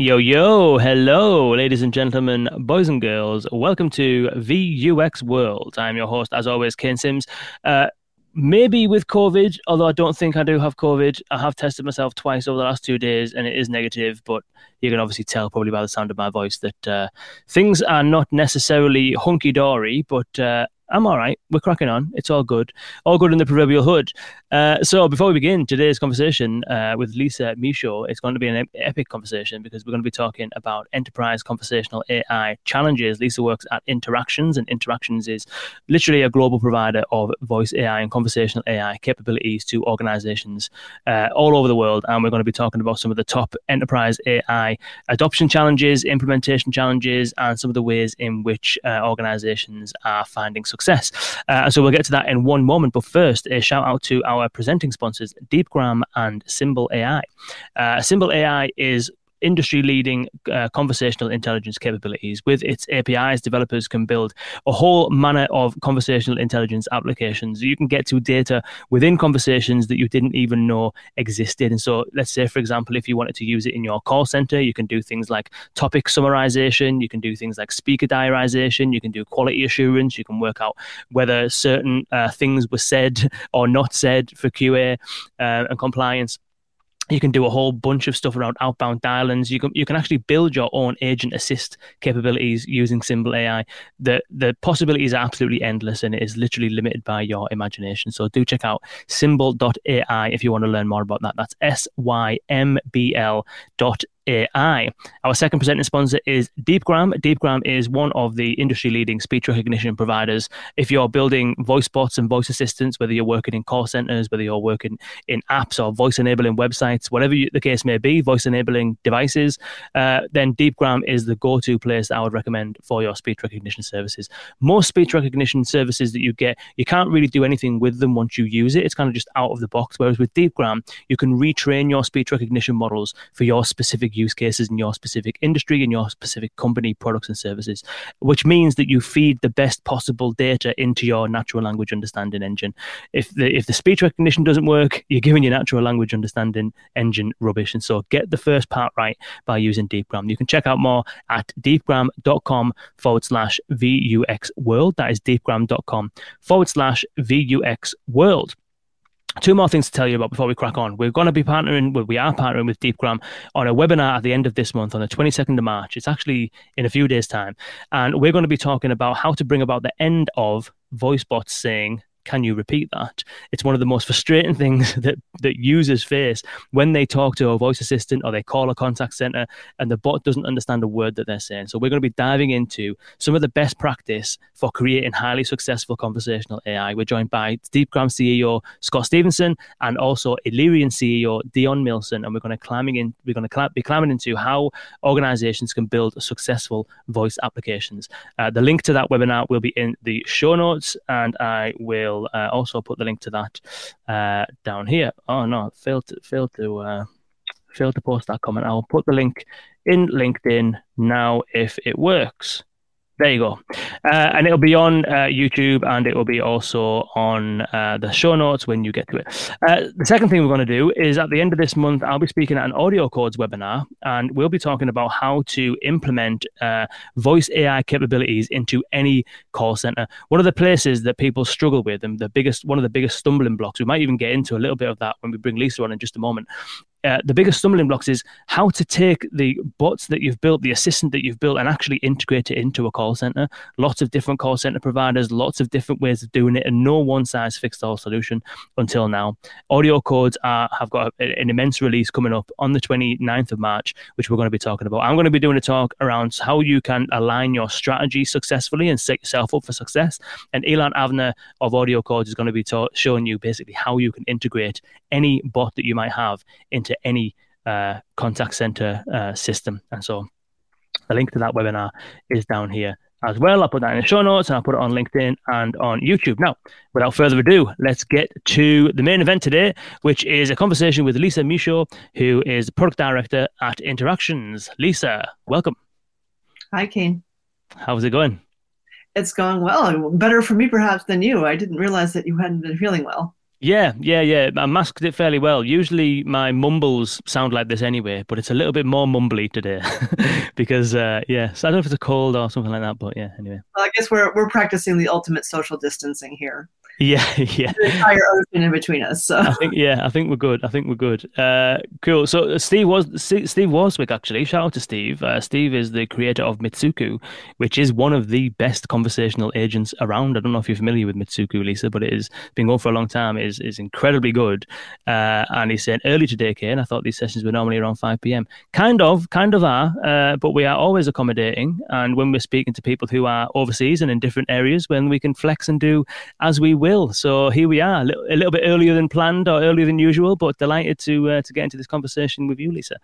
Yo, yo, hello, ladies and gentlemen, boys and girls. Welcome to VUX World. I'm your host, as always, Kane Simms. Uh, maybe with COVID, although I don't think I do have COVID. I have tested myself twice over the last two days and it is negative, but you can obviously tell probably by the sound of my voice that uh, things are not necessarily hunky dory, but uh, I'm all right. We're cracking on. It's all good. All good in the proverbial hood. Uh, so before we begin today's conversation uh, with Lisa Michaud, it's going to be an epic conversation because we're going to be talking about enterprise conversational AI challenges. Lisa works at Interactions, and Interactions is literally a global provider of voice AI and conversational AI capabilities to organizations uh, all over the world. And we're going to be talking about some of the top enterprise AI adoption challenges, implementation challenges, and some of the ways in which uh, organizations are finding success. Uh, so we'll get to that in one moment. But first, a shout out to our our presenting sponsors, Deepgram and Symbl AI. Uh, Symbl AI is industry leading uh, conversational intelligence capabilities. With its APIs, developers can build a whole manner of conversational intelligence applications. You can get to data within conversations that you didn't even know existed. And so, let's say, for example, if you wanted to use it in your call center, you can do things like topic summarization, you can do things like speaker diarization, you can do quality assurance, you can work out whether certain uh, things were said or not said for QA uh, and compliance you can do a whole bunch of stuff around outbound dial-ins. You can you can actually build your own agent assist capabilities using Symbl AI. The the possibilities are absolutely endless, and it is literally limited by your imagination. So do check out symbl.ai if you want to learn more about that. That's S Y M B L dot AI. Our second presenting sponsor is Deepgram. Deepgram is one of the industry leading speech recognition providers. If you're building voice bots and voice assistants, whether you're working in call centers, whether you're working in apps or voice enabling websites, whatever you, the case may be, voice enabling devices, uh, then Deepgram is the go to place I would recommend for your speech recognition services. Most speech recognition services that you get, you can't really do anything with them once you use it. It's kind of just out of the box. Whereas with Deepgram, you can retrain your speech recognition models for your specific use cases in your specific industry, in your specific company, products, and services, which means that you feed the best possible data into your natural language understanding engine. If the if the speech recognition doesn't work, you're giving your natural language understanding engine rubbish. And so get the first part right by using Deepgram. You can check out more at deepgram.com forward slash VUX world. That is deepgram.com forward slash VUX world two more things to tell you about before we crack on. We're going to be partnering, well, we are partnering with Deepgram on a webinar at the end of this month on the 22nd of March. It's actually in a few days' time. And we're going to be talking about how to bring about the end of voice bots saying can you repeat that? It's one of the most frustrating things that, that users face when they talk to a voice assistant or they call a contact center and the bot doesn't understand a word that they're saying. So we're going to be diving into some of the best practice for creating highly successful conversational AI. We're joined by Deepgram CEO Scott Stevenson and also Elerian CEO Dion Milson, and we're going to climbing in. We're going to be climbing into how organizations can build successful voice applications. Uh, the link to that webinar will be in the show notes, and I will will uh, also put the link to that uh, down here. Oh no, failed to failed to uh, failed to post that comment. I'll put the link in LinkedIn now if it works. There you go. Uh, and it'll be on uh, YouTube and it will be also on uh, the show notes when you get to it. Uh, the second thing we're going to do is at the end of this month, I'll be speaking at an audio AudioCodes webinar and we'll be talking about how to implement uh, voice AI capabilities into any call center. One of the places that people struggle with and the biggest, one of the biggest stumbling blocks, we might even get into a little bit of that when we bring Lisa on in just a moment, uh, the biggest stumbling blocks is how to take the bots that you've built, the assistant that you've built, and actually integrate it into a call center. Lots of different call center providers, lots of different ways of doing it, and no one size fits all solution until now. AudioCodes are, have got an immense release coming up on the 29th of March, which we're going to be talking about. I'm going to be doing a talk around how you can align your strategy successfully and set yourself up for success. And Elon Avner of AudioCodes is going to be ta- showing you basically how you can integrate any bot that you might have into into any uh, contact center uh, system. And so the link to that webinar is down here as well. I'll put that in the show notes and I'll put it on LinkedIn and on YouTube. Now, without further ado, let's get to the main event today, which is a conversation with Lisa Michaud, who is product director at Interactions. Lisa, welcome. Hi, Kane. How's it going? It's going well. Better for me, perhaps, than you. I didn't realize that you hadn't been feeling well. Yeah, yeah, yeah. I masked it fairly well. Usually my mumbles sound like this anyway, but it's a little bit more mumbly today because, uh, yeah, so I don't know if it's a cold or something like that, but yeah, anyway. Well, I guess we're, we're practicing the ultimate social distancing here. Yeah, yeah. The entire ocean in between us. So I think yeah, I think we're good. I think we're good. Uh, cool. So uh, Steve was Steve Worswick actually. Shout out to Steve. Uh, Steve is the creator of Mitsuku, which is one of the best conversational agents around. I don't know if you're familiar with Mitsuku, Lisa, but it is been going for a long time. It is is incredibly good. Uh, and he said early today, Kane. I thought these sessions were normally around five p.m. Kind of, kind of are, uh, but we are always accommodating. And when we're speaking to people who are overseas and in different areas, when we can flex and do as we will will. So here we are, a little, a little, bit earlier than planned or earlier than usual, but delighted to uh, to get into this conversation with you, Lisa.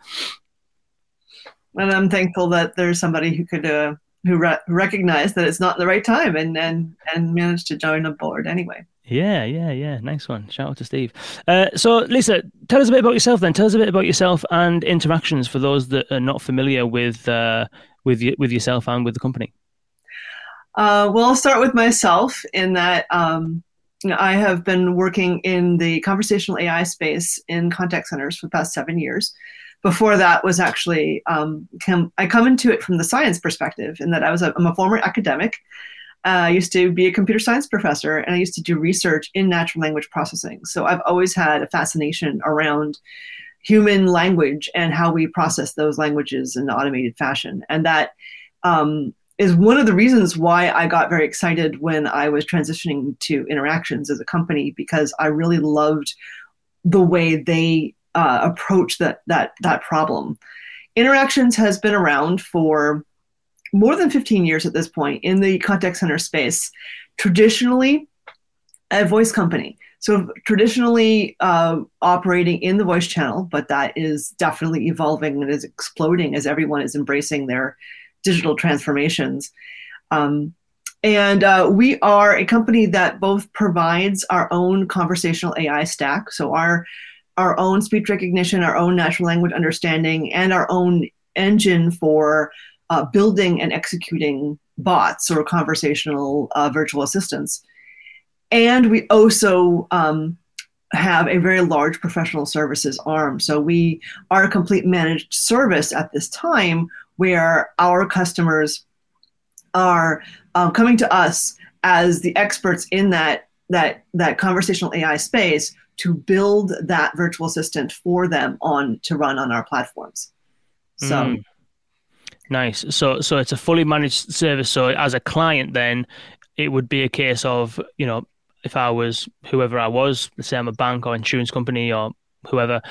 And I'm thankful that there's somebody who could uh, who re- recognize that it's not the right time and and and managed to join the board anyway. Yeah, yeah, yeah. Nice one. Shout out to Steve. Uh, so, Lisa, tell us a bit about yourself then. Tell us a bit about yourself and interactions for those that are not familiar with uh, with with yourself and with the company. Uh, well, I'll start with myself in that um, I have been working in the conversational AI space in contact centers for the past seven years. Before that was actually, um, com- I come into it from the science perspective in that I was a, I'm a former academic. Uh, I used to be a computer science professor and I used to do research in natural language processing. So I've always had a fascination around human language and how we process those languages in an automated fashion. And that um, is one of the reasons why I got very excited when I was transitioning to Interactions as a company because I really loved the way they uh, approach that that that problem. Interactions has been around for more than 15 years at this point in the contact center space. Traditionally, a voice company. So traditionally uh, operating in the voice channel, but that is definitely evolving and is exploding as everyone is embracing their digital transformations. Um, and uh, we are a company that both provides our own conversational AI stack, so our our own speech recognition, our own natural language understanding, and our own engine for uh, building and executing bots or conversational uh, virtual assistants. And we also um, have a very large professional services arm. So we are a complete managed service at this time where our customers are um, coming to us as the experts in that that that conversational AI space to build that virtual assistant for them on to run on our platforms. So mm. nice. So so it's a fully managed service. So as a client, then it would be a case of you know if I was whoever I was, let's say I'm a bank or insurance company or whoever,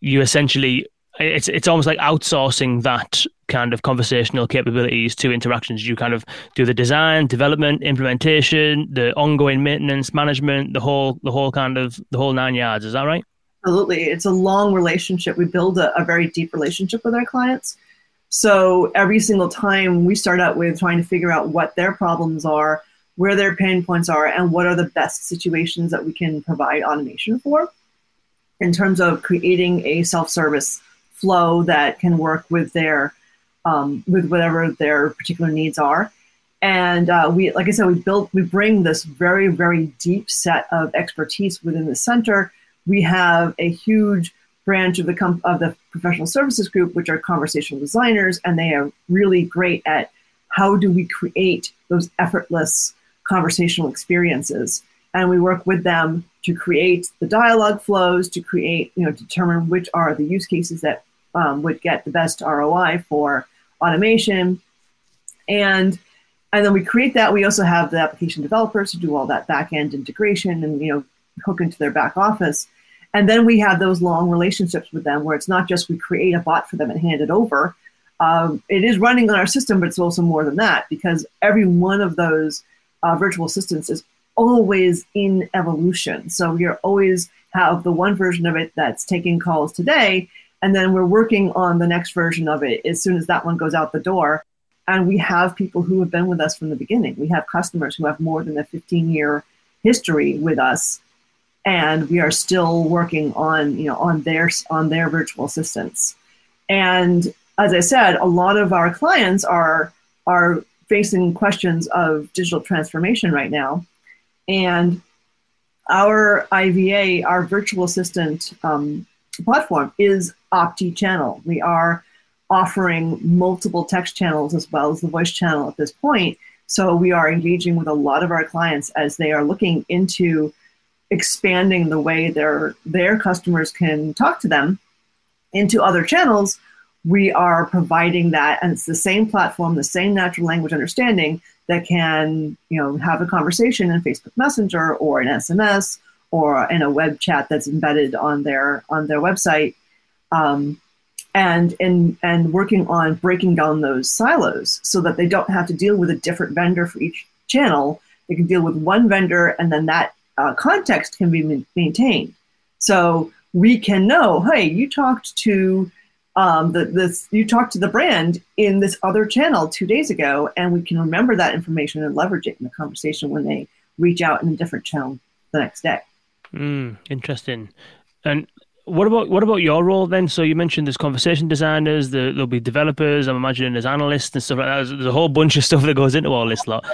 you essentially it's it's almost like outsourcing that kind of conversational capabilities to interactions. You kind of do the design, development, implementation, the ongoing maintenance, management, the whole the whole kind of the whole nine yards. Is that right? Absolutely. It's a long relationship. We build a, a very deep relationship with our clients. So every single time we start out with trying to figure out what their problems are, where their pain points are, and what are the best situations that we can provide automation for in terms of creating a self-service flow that can work with their um, with whatever their particular needs are. And uh, we, like I said, we built, we bring this very, very deep set of expertise within the center. We have a huge branch of the of the professional services group, which are conversational designers, and they are really great at how do we create those effortless conversational experiences. And we work with them to create the dialogue flows, to create, you know, determine which are the use cases that um, would get the best ROI for automation. And and then we create that. We also have the application developers who do all that back end integration and you know hook into their back office. And then we have those long relationships with them where it's not just we create a bot for them and hand it over. Um, it is running on our system, but it's also more than that because every one of those uh, virtual assistants is always in evolution. So we are always have the one version of it that's taking calls today, and then we're working on the next version of it as soon as that one goes out the door. And we have people who have been with us from the beginning. We have customers who have more than a 15 year history with us. And we are still working on, you know, on their on their virtual assistants. And as I said, a lot of our clients are are facing questions of digital transformation right now. And our IVA, our virtual assistant um, platform, is OptiChannel. We are offering multiple text channels as well as the voice channel at this point. So we are engaging with a lot of our clients as they are looking into expanding the way their their customers can talk to them into other channels. We are providing that, and it's the same platform, the same natural language understanding that can, you know, have a conversation in Facebook Messenger or an SMS or in a web chat that's embedded on their on their website. Um, and and and working on breaking down those silos so that they don't have to deal with a different vendor for each channel. They can deal with one vendor, and then that uh, context can be maintained. So we can know, hey, you talked to um, the, this, you talked to the brand in this other channel two days ago, and we can remember that information and leverage it in the conversation when they reach out in a different channel the next day. Mm, interesting. And what about what about your role then? So you mentioned there's conversation designers, there, will be developers. I'm imagining there's analysts and stuff like that. There's, a whole bunch of stuff that goes into all this lot.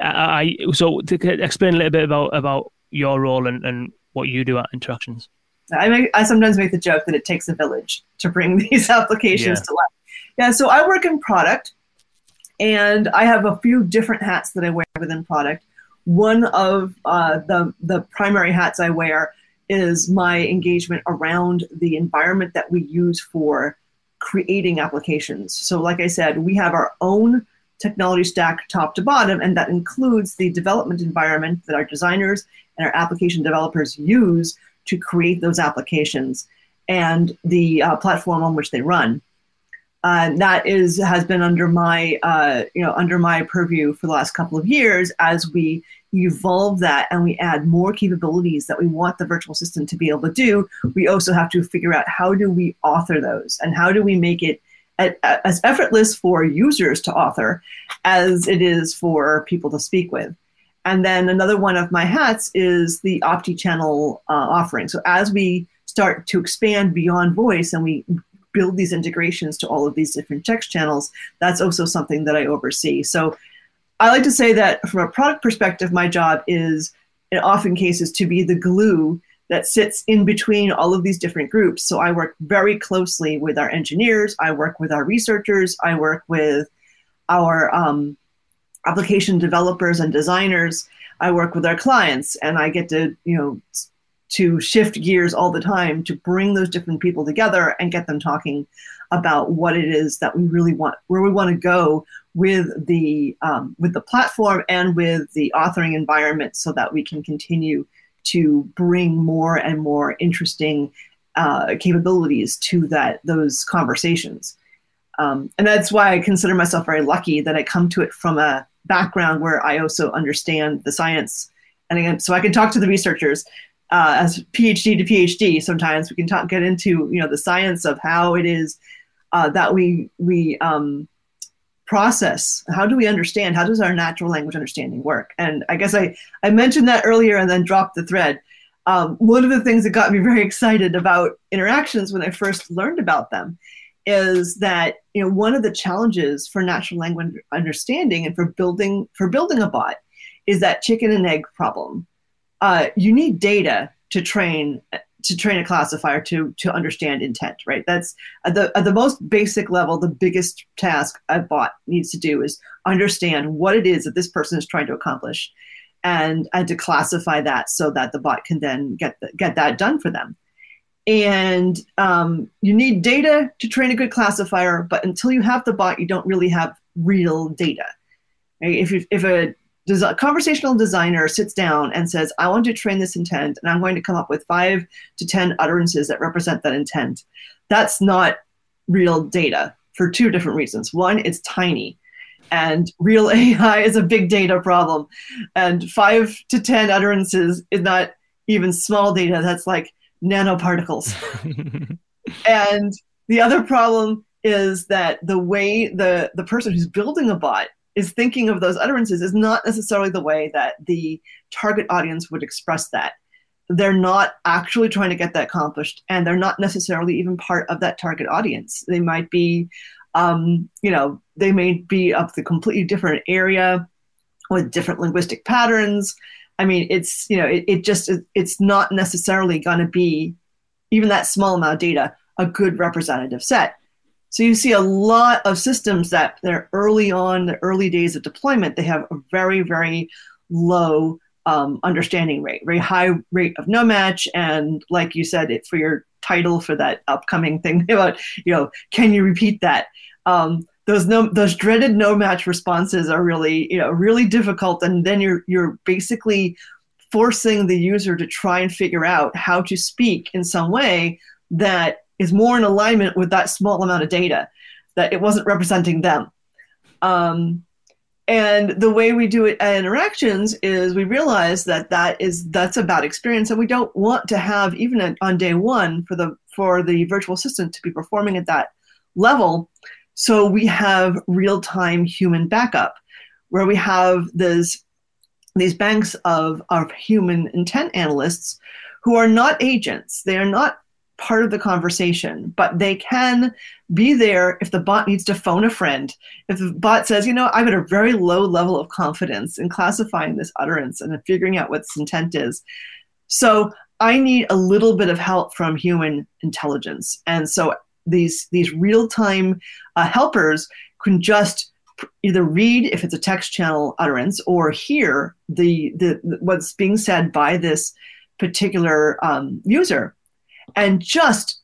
I, so to explain a little bit about about your role and, and what you do at Interactions. I make, I sometimes make the joke that it takes a village to bring these applications yeah. to life. Yeah, so I work in product, and I have a few different hats that I wear within product. One of uh, the the primary hats I wear is my engagement around the environment that we use for creating applications. So, like I said, we have our own technology stack top to bottom, and that includes the development environment that our designers and our application developers use to create those applications and the uh, platform on which they run. Uh, that is has been under my uh, you know under my purview for the last couple of years as we evolve that and we add more capabilities that we want the virtual assistant to be able to do. We also have to figure out how do we author those and how do we make it as effortless for users to author as it is for people to speak with. And then another one of my hats is the Opti channel uh, offering. So as we start to expand beyond voice and we build these integrations to all of these different text channels, that's also something that I oversee. So I like to say that from a product perspective, my job is in often cases to be the glue that sits in between all of these different groups. So I work very closely with our engineers, I work with our researchers, I work with our um, application developers and designers. I work with our clients, and I get to you know to shift gears all the time to bring those different people together and get them talking about what it is that we really want, where we want to go with the um, with the platform and with the authoring environment, so that we can continue to bring more and more interesting uh, capabilities to that those conversations. Um, and that's why I consider myself very lucky that I come to it from a background where I also understand the science. And again, so I can talk to the researchers uh, as PhD to PhD. Sometimes we can talk, get into you know the science of how it is uh, that we we um, process. How do we understand? How does our natural language understanding work? And I guess I I mentioned that earlier and then dropped the thread. Um, one of the things that got me very excited about interactions when I first learned about them is that you know one of the challenges for natural language understanding and for building for building a bot is that chicken and egg problem. Uh, you need data to train to train a classifier to to understand intent, right? That's at the at the most basic level. The biggest task a bot needs to do is understand what it is that this person is trying to accomplish, and and to classify that so that the bot can then get the, get that done for them and um, you need data to train a good classifier but until you have the bot you don't really have real data right? if, you, if a des- conversational designer sits down and says i want to train this intent and i'm going to come up with five to ten utterances that represent that intent that's not real data for two different reasons one it's tiny and real ai is a big data problem and five to ten utterances is not even small data that's like nanoparticles. and the other problem is that the way the, the person who's building a bot is thinking of those utterances is not necessarily the way that the target audience would express that. They're not actually trying to get that accomplished, and they're not necessarily even part of that target audience. They might be, um, you know, they may be of the completely different area with different linguistic patterns I mean, it's you know, it, it just it's not necessarily going to be even that small amount of data a good representative set. So you see a lot of systems that they're early on, the early days of deployment, they have a very very low um, understanding rate, very high rate of no match, and like you said, it for your title for that upcoming thing about you know, can you repeat that? Um, those no those dreaded no match responses are really you know really difficult and then you're you're basically forcing the user to try and figure out how to speak in some way that is more in alignment with that small amount of data that it wasn't representing them um, and the way we do it at interactions is we realize that that is that's a bad experience and we don't want to have even on day one for the for the virtual assistant to be performing at that level so we have real time human backup where we have this, these banks of, of human intent analysts who are not agents. They are not part of the conversation, but they can be there if the bot needs to phone a friend. If the bot says, you know, I'm at a very low level of confidence in classifying this utterance and figuring out what its intent is. So I need a little bit of help from human intelligence. And so these these real time uh, helpers can just either read if it's a text channel utterance or hear the, the, what's being said by this particular um, user and just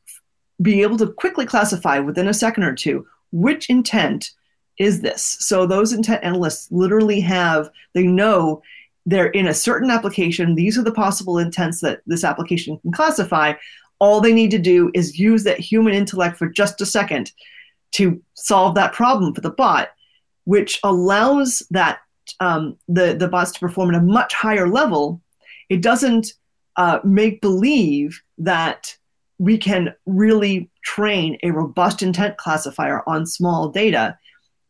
be able to quickly classify within a second or two which intent is this. So those intent analysts literally have they know they're in a certain application. These are the possible intents that this application can classify. All they need to do is use that human intellect for just a second to solve that problem for the bot, which allows that um, the the bots to perform at a much higher level. It doesn't uh, make believe that we can really train a robust intent classifier on small data.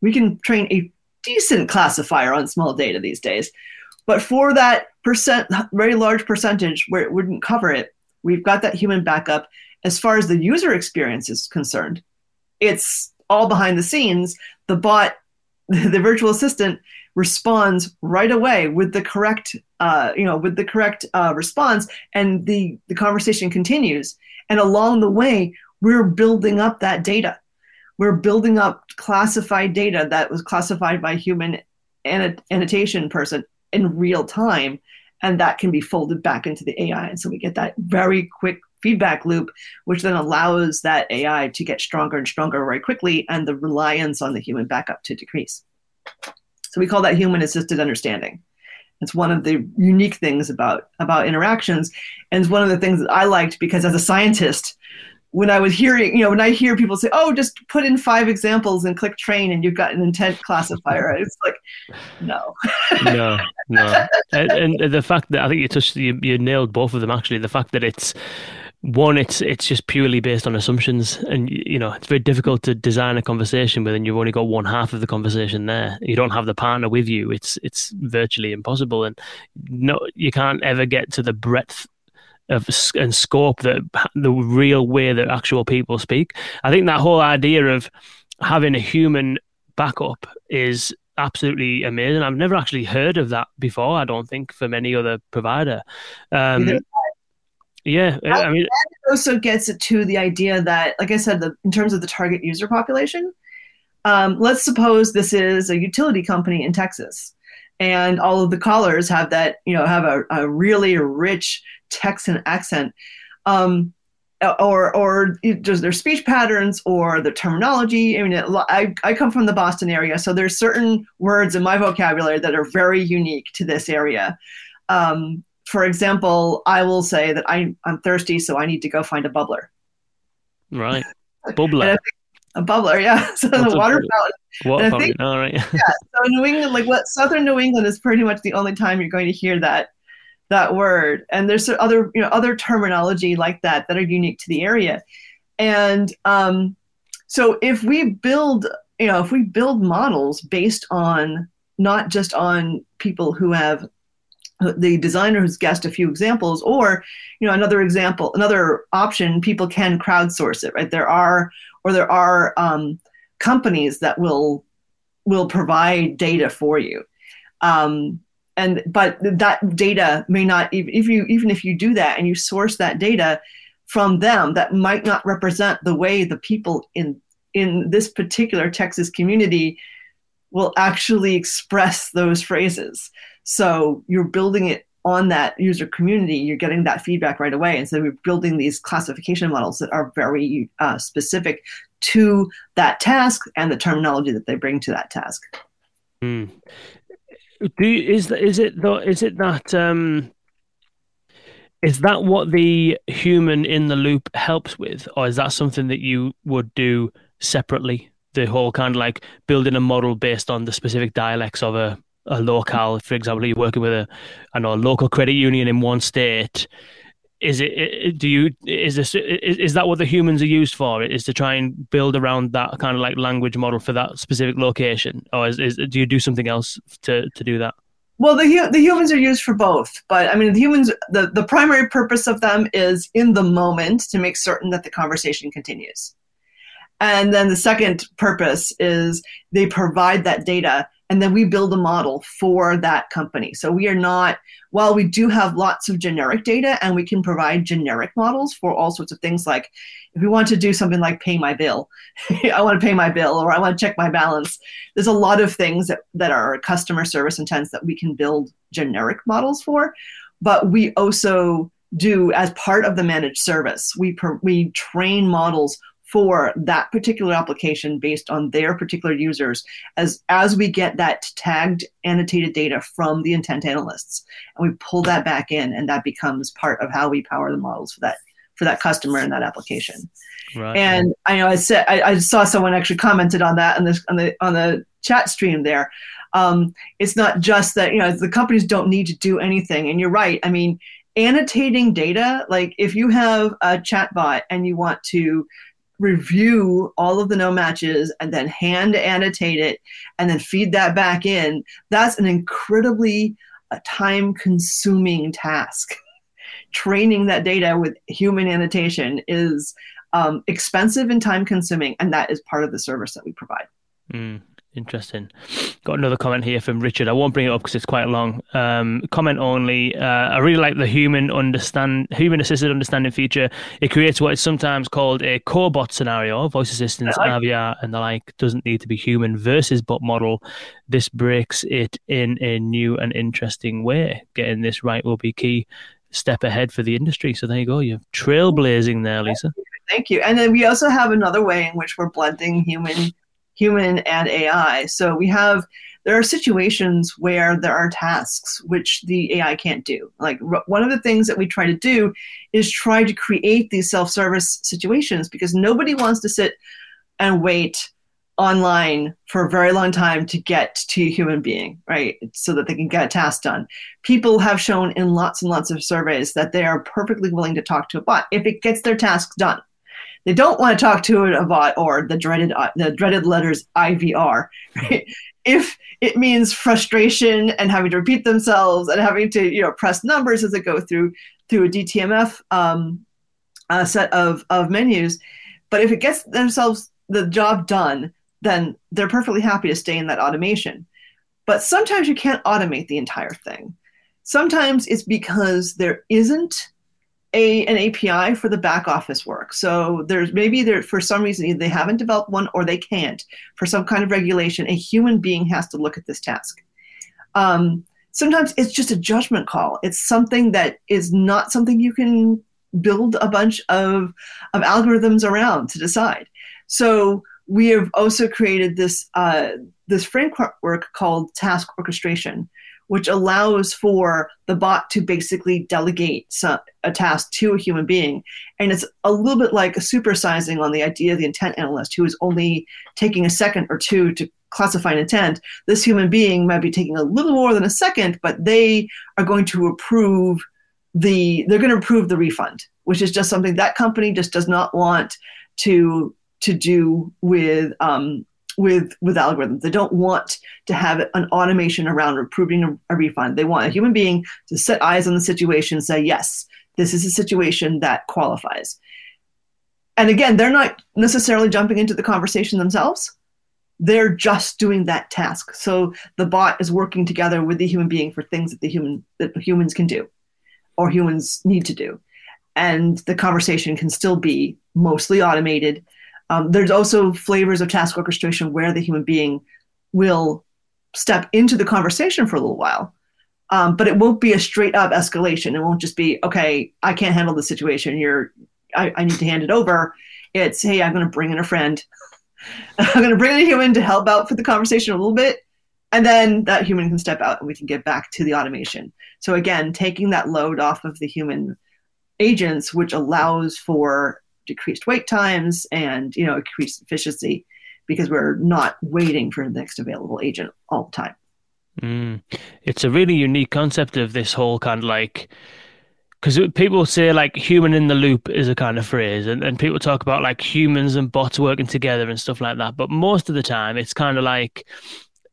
We can train a decent classifier on small data these days, but for that percent, very large percentage where it wouldn't cover it, We've got that human backup. As far as the user experience is concerned, it's all behind the scenes. The bot, the virtual assistant, responds right away with the correct, uh, you know, with the correct uh, response, and the the conversation continues. And along the way, we're building up that data. We're building up classified data that was classified by human annotation person in real time and that can be folded back into the AI. And so we get that very quick feedback loop, which then allows that AI to get stronger and stronger very quickly and the reliance on the human backup to decrease. So we call that human assisted understanding. It's one of the unique things about about interactions, and it's one of the things that I liked because as a scientist, when I was hearing, you know, when I hear people say, "Oh, just put in five examples and click train, and you've got an intent classifier," it's like, no, no, no. And, and, the fact that I think you touched, you, you nailed both of them actually. The fact that it's one, it's it's just purely based on assumptions, and you know, it's very difficult to design a conversation when you've only got one half of the conversation there. You don't have the partner with you. It's it's virtually impossible, and no, you can't ever get to the breadth of and scope that the real way that actual people speak. I think that whole idea of having a human backup is absolutely amazing. I've never actually heard of that before. I don't think from any other provider. Um, yeah, I mean, it also gets it to the idea that, like I said, the, in terms of the target user population, um, let's suppose this is a utility company in Texas and all of the callers have that you know have a, a really rich Texan accent um, or or just their speech patterns or the terminology. I mean, I, I come from the Boston area, so there's certain words in my vocabulary that are very unique to this area. Um, for example, I will say that I, I'm thirsty, so I need to go find a bubbler. Right, bubbler a bubbler, yeah. So What's the water fountain. Water fountain. All right. yeah. So New England, like what Southern New England is pretty much the only time you're going to hear that that word. And there's other you know other terminology like that that are unique to the area. And um, so if we build you know if we build models based on not just on people who have the designer who's guessed a few examples or you know another example another option people can crowdsource it right there are or there are um, companies that will will provide data for you. Um, and but that data may not even if you even if you do that and you source that data from them that might not represent the way the people in in this particular Texas community will actually express those phrases. So you're building it on that user community, you're getting that feedback right away. And so we're building these classification models that are very uh, specific to that task and the terminology that they bring to that task. Mm. Do you, is is it? Is it that um, is that what the human in the loop helps with, or is that something that you would do separately? The whole kind of like building a model based on the specific dialects of a, a local, For example, you're working with a, I know, a local credit union in one state. Is it? Do you? Is this? Is, is that what the humans are used for? Is to try and build around that kind of like language model for that specific location, or is, is do you do something else to to do that? Well, the the humans are used for both, but I mean, the humans the the primary purpose of them is in the moment to make certain that the conversation continues, and then the second purpose is they provide that data, and then we build a model for that company. So we are not while we do have lots of generic data, and we can provide generic models for all sorts of things like if we want to do something like pay my bill, I want to pay my bill or I want to check my balance. There's a lot of things that, that are customer service intents that we can build generic models for, but we also do as part of the managed service. We per, we train models for that particular application based on their particular users as as we get that tagged annotated data from the intent analysts and we pull that back in and that becomes part of how we power the models for that for that customer and that application. Right. And I know I said I, I, saw someone actually commented on that on this on the on the chat stream there. Um, it's not just that you know the companies don't need to do anything, and you're right. I mean, annotating data, like if you have a chatbot and you want to review all of the no matches and then hand annotate it and then feed that back in, that's an incredibly uh, time consuming task training that data with human annotation is um, expensive and time consuming, and that is part of the service that we provide. Mm, interesting. Got another comment here from Richard. I won't bring it up because it's quite long. Um, comment only. Uh, I really like the human understand human assisted understanding feature. It creates what is sometimes called a cobot scenario, voice assistants, like and the like. Doesn't need to be human versus bot model. This breaks it in a new and interesting way. Getting this right will be key step ahead for the industry. So there you go. You're trailblazing there, Lisa. Thank you. And then we also have another way in which we're blending human human and AI. So we have there are situations where there are tasks which the AI can't do. Like one of the things that we try to do is try to create these self-service situations because nobody wants to sit and wait online for a very long time to get to a human being, right? So that they can get a task done. People have shown in lots and lots of surveys that they are perfectly willing to talk to a bot if it gets their tasks done. They don't want to talk to it about or the dreaded uh, the dreaded letters IVR, right? if it means frustration and having to repeat themselves and having to you know press numbers as they go through through a DTMF um, a set of of menus. But if it gets themselves the job done, then they're perfectly happy to stay in that automation. But sometimes you can't automate the entire thing. Sometimes it's because there isn't a, an API for the back office work. So there's maybe there for some reason they haven't developed one or they can't for some kind of regulation. A human being has to look at this task. Um, sometimes it's just a judgment call. It's something that is not something you can build a bunch of of algorithms around to decide. So we have also created this uh, this framework called task orchestration, which allows for the bot to basically delegate some, a task to a human being. And it's a little bit like supersizing on the idea of the intent analyst who is only taking a second or two to classify an intent. This human being might be taking a little more than a second, but they are going to approve the they're going to approve the refund, which is just something that company just does not want to to do with um, with with algorithms. They don't want to have an automation around approving a, a, refund. They want a human being to set eyes on the situation, and say yes, this is a situation that qualifies. And again, they're not necessarily jumping into the conversation themselves, they're just doing that task. So the bot is working together with the human being for things that the human that humans can do or humans need to do. And the conversation can still be mostly automated. Um, there's also flavors of task orchestration where the human being will step into the conversation for a little while. Um, but it won't be a straight up escalation. It won't just be, okay, I can't handle the situation. You're, I, I need to hand it over. It's, hey, I'm going to bring in a friend. I'm going to bring in a human to help out for the conversation a little bit. And then that human can step out and we can get back to the automation. So again, taking that load off of the human agents, which allows for decreased wait times and you know increased efficiency because we're not waiting for the next available agent all the time. Mm. It's a really unique concept of this whole kind of like because people say like human in the loop is a kind of phrase and, and people talk about like humans and bots working together and stuff like that but most of the time it's kind of like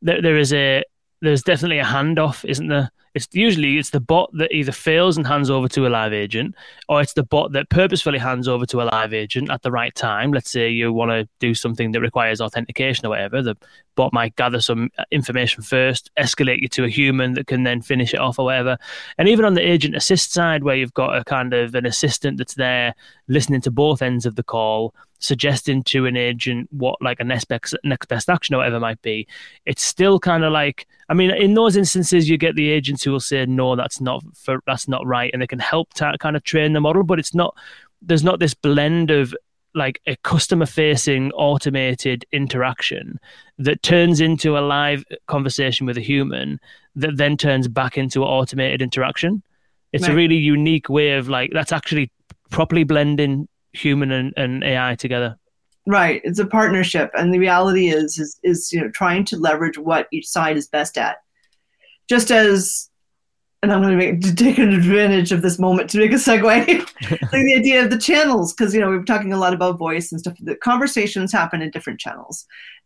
there, there is a there's definitely a handoff isn't there it's usually it's the bot that either fails and hands over to a live agent, or it's the bot that purposefully hands over to a live agent at the right time. Let's say you want to do something that requires authentication or whatever. The bot might gather some uh, information first, escalate you to a human that can then finish it off or whatever. And even on the agent assist side, where you've got a kind of an assistant that's there listening to both ends of the call suggesting to an agent what like a next best, next best action or whatever might be, it's still kind of like I mean, in those instances, you get the agents who will say no, that's not for that's not right, and they can help to kind of train the model, but it's not there's not this blend of like a customer facing automated interaction that turns into a live conversation with a human that then turns back into an automated interaction. It's right. a really unique way of like that's actually properly blending human and, and AI together. Right. It's a partnership. And the reality is, is, is, you know, trying to leverage what each side is best at. Just as, and I'm going to, make, to take advantage of this moment to make a segue, like the idea of the channels, because, you know, we are talking a lot about voice and stuff. The conversations happen in different channels.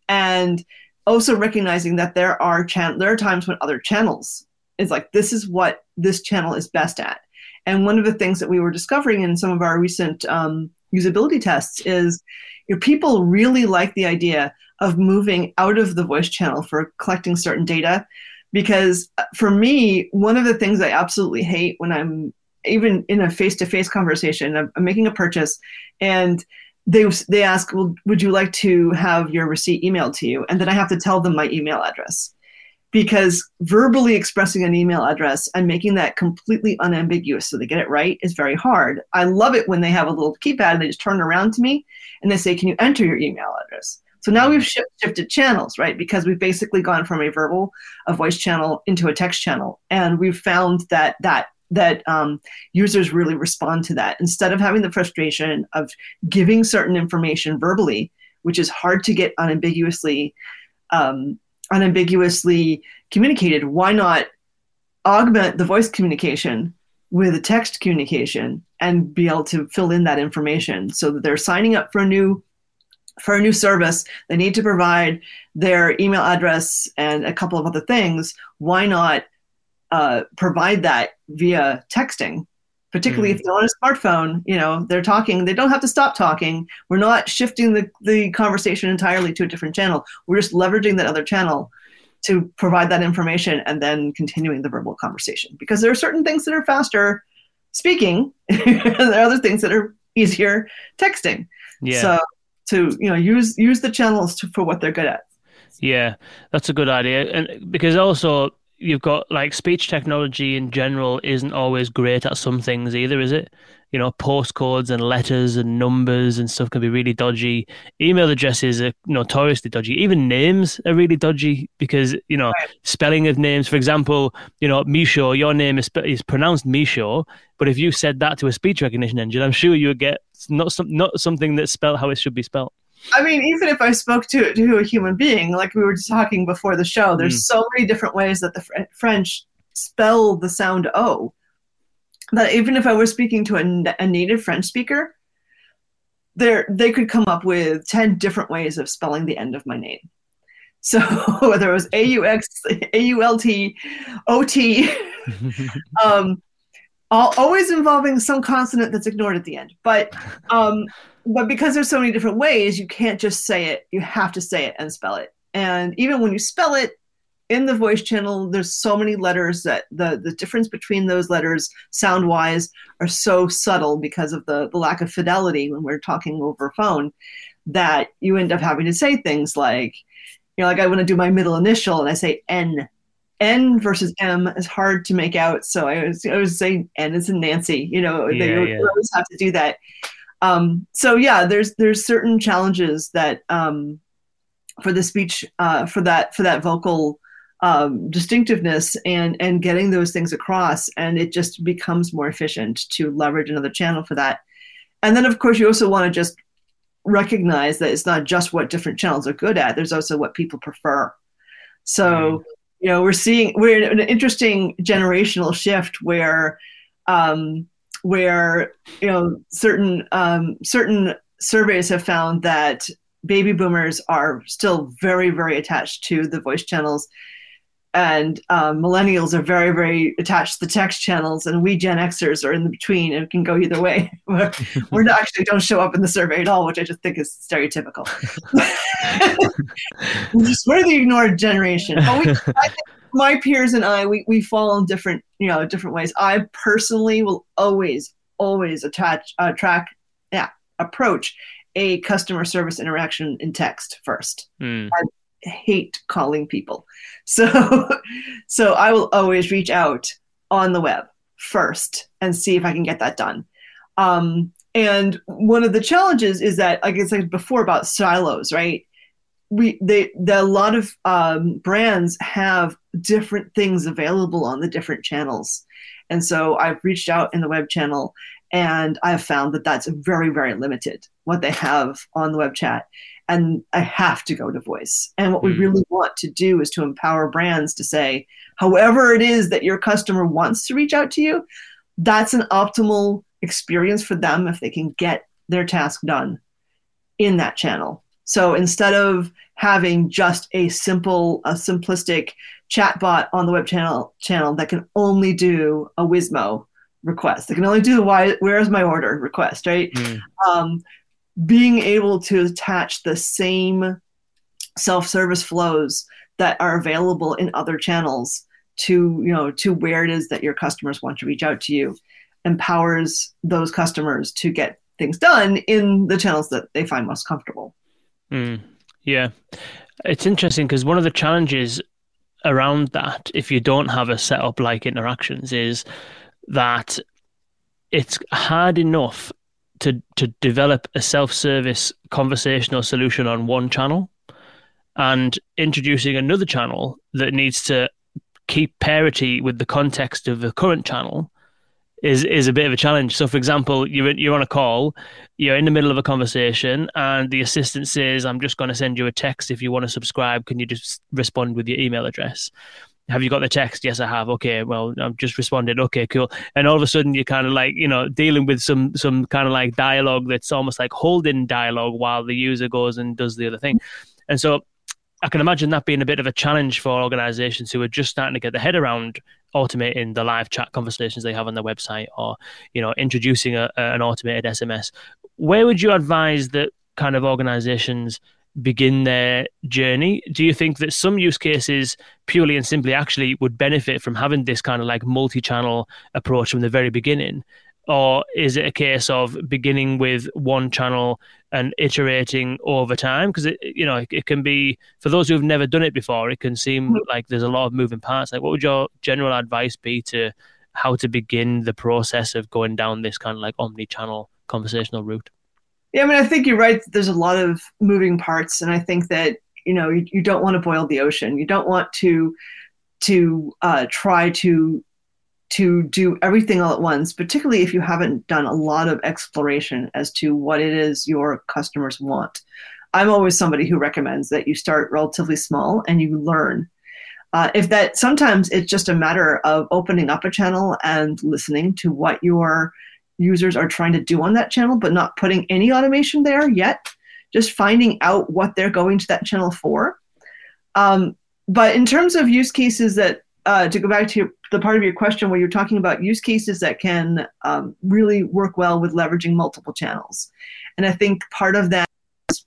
And also recognizing that there are chan- there are times when other channels is like, this is what this channel is best at. And one of the things that we were discovering in some of our recent um, usability tests is you know, people really like the idea of moving out of the voice channel for collecting certain data because uh, for me one of the things i absolutely hate when i'm even in a face-to-face conversation i'm, I'm making a purchase and they they ask well would you like to have your receipt emailed to you and then i have to tell them my email address because verbally expressing an email address and making that completely unambiguous so they get it right is very hard. I love it when they have a little keypad and they just turn around to me and they say, Can you enter your email address? So now we've shifted channels, right? Because we've basically gone from a verbal, a voice channel into a text channel. And we've found that that that um, users really respond to that instead of having the frustration of giving certain information verbally, which is hard to get unambiguously um, unambiguously communicated, why not augment the voice communication with a text communication and be able to fill in that information so that they're signing up for a new for a new service they need to provide their email address and a couple of other things. Why not uh, provide that via texting? Particularly mm. if they're on a smartphone you know they're talking they don't have to stop talking. We're not shifting the, the conversation entirely to a different channel. We're just leveraging that other channel to provide that information and then continuing the verbal conversation. Because there are certain things that are faster speaking there are other things that are easier texting. Yeah. so to you know use use the channels to, for what they're good at yeah that's a good idea and because also you've got like speech technology in general isn't always great at some things either, is it? You know, postcodes and letters and numbers and stuff can be really dodgy. Email addresses are notoriously dodgy. Even names are really dodgy because you know right. spelling of names. For example, you know Misho, your name is is pronounced Misho, but if you said that to a speech recognition engine, I'm sure you would get not some not something that's spelled how it should be spelled. I mean, even if I spoke to to a human being, like we were just talking before the show, there's mm. so many different ways that the fr- French spell the sound O. That even if I was speaking to a, a native French speaker, there they could come up with ten different ways of spelling the end of my name. So whether it was A U X, A U L T, O T, um, always involving some consonant that's ignored at the end. But um, but because there's so many different ways, you can't just say it. You have to say it and spell it. and even when you spell it in the voice channel, there's so many letters that the the difference between those letters sound wise are so subtle because of the the lack of fidelity when we're talking over phone that you end up having to say things like, you know, like I want to do my middle initial and I say N. N versus M is hard to make out. So I was, I was saying N is in Nancy, you know, yeah, you yeah. always have to do that. Um, so yeah, there's, there's certain challenges that, um, for the speech, uh, for that, for that vocal, um, distinctiveness and, and getting those things across. And it just becomes more efficient to leverage another channel for that. And then of course you also want to just recognize that it's not just what different channels are good at there's also what people prefer so mm. you know we're seeing we're in an interesting generational shift where um, where you know certain um, certain surveys have found that baby boomers are still very very attached to the voice channels and um, millennials are very very attached to the text channels and we gen xers are in the between and it can go either way. We're, not actually don't show up in the survey at all which i just think is stereotypical. We're the ignored generation. But we, my peers and i we, we fall in different you know different ways. I personally will always always attach uh, track yeah approach a customer service interaction in text first. Mm. I, hate calling people. So so I will always reach out on the web first and see if I can get that done. Um, and one of the challenges is that, like I said before about silos, right? We they the, a lot of um, brands have different things available on the different channels, and so I've reached out in the web channel, and I've found that that's very very limited what they have on the web chat and I have to go to voice. And what we hmm. really want to do is to empower brands to say, however it is that your customer wants to reach out to you, that's an optimal experience for them if they can get their task done in that channel. So instead of having just a simple, a simplistic chatbot on the web channel channel that can only do a WISMO request, they can only do the why, where's my order request, right? Mm. Um, being able to attach the same self-service flows that are available in other channels to you know to where it is that your customers want to reach out to you empowers those customers to get things done in the channels that they find most comfortable. Mm, yeah. It's interesting because one of the challenges around that if you don't have a setup like interactions is that it's hard enough to to develop a self-service conversational solution on one channel and introducing another channel that needs to keep parity with the context of the current channel is is a bit of a challenge. So, for example, you're you're on a call, you're in the middle of a conversation, and the assistant says, "I'm just going to send you a text. If you want to subscribe, can you just respond with your email address?" Have you got the text? Yes, I have. Okay, well, I've just responded. Okay, cool. And all of a sudden, you're kind of like, you know, dealing with some some kind of like dialogue that's almost like holding dialogue while the user goes and does the other thing. And so, I can imagine that being a bit of a challenge for organizations who are just starting to get their head around automating the live chat conversations they have on their website, or you know, introducing a, an automated SMS. Where would you advise that kind of organizations? Begin their journey. Do you think that some use cases purely and simply actually would benefit from having this kind of like multi channel approach from the very beginning? Or is it a case of beginning with one channel and iterating over time? Because it, you know, it, it can be for those who have never done it before. It can seem mm-hmm. like there's a lot of moving parts. Like, what would your general advice be to how to begin the process of going down this kind of like omni-channel conversational route? Yeah, I mean, I think you're right. There's a lot of moving parts, and I think that you know you, you don't want to boil the ocean. You don't want to to uh, try to to do everything all at once, particularly if you haven't done a lot of exploration as to what it is your customers want. I'm always somebody who recommends that you start relatively small and you learn. Uh, if that sometimes it's just a matter of opening up a channel and listening to what your users are trying to do on that channel, but not putting any automation there yet. Just finding out what they're going to that channel for. Um, but in terms of use cases that, uh, to go back to your, the part of your question where you're talking about use cases that can um, really work well with leveraging multiple channels. And I think part of that is,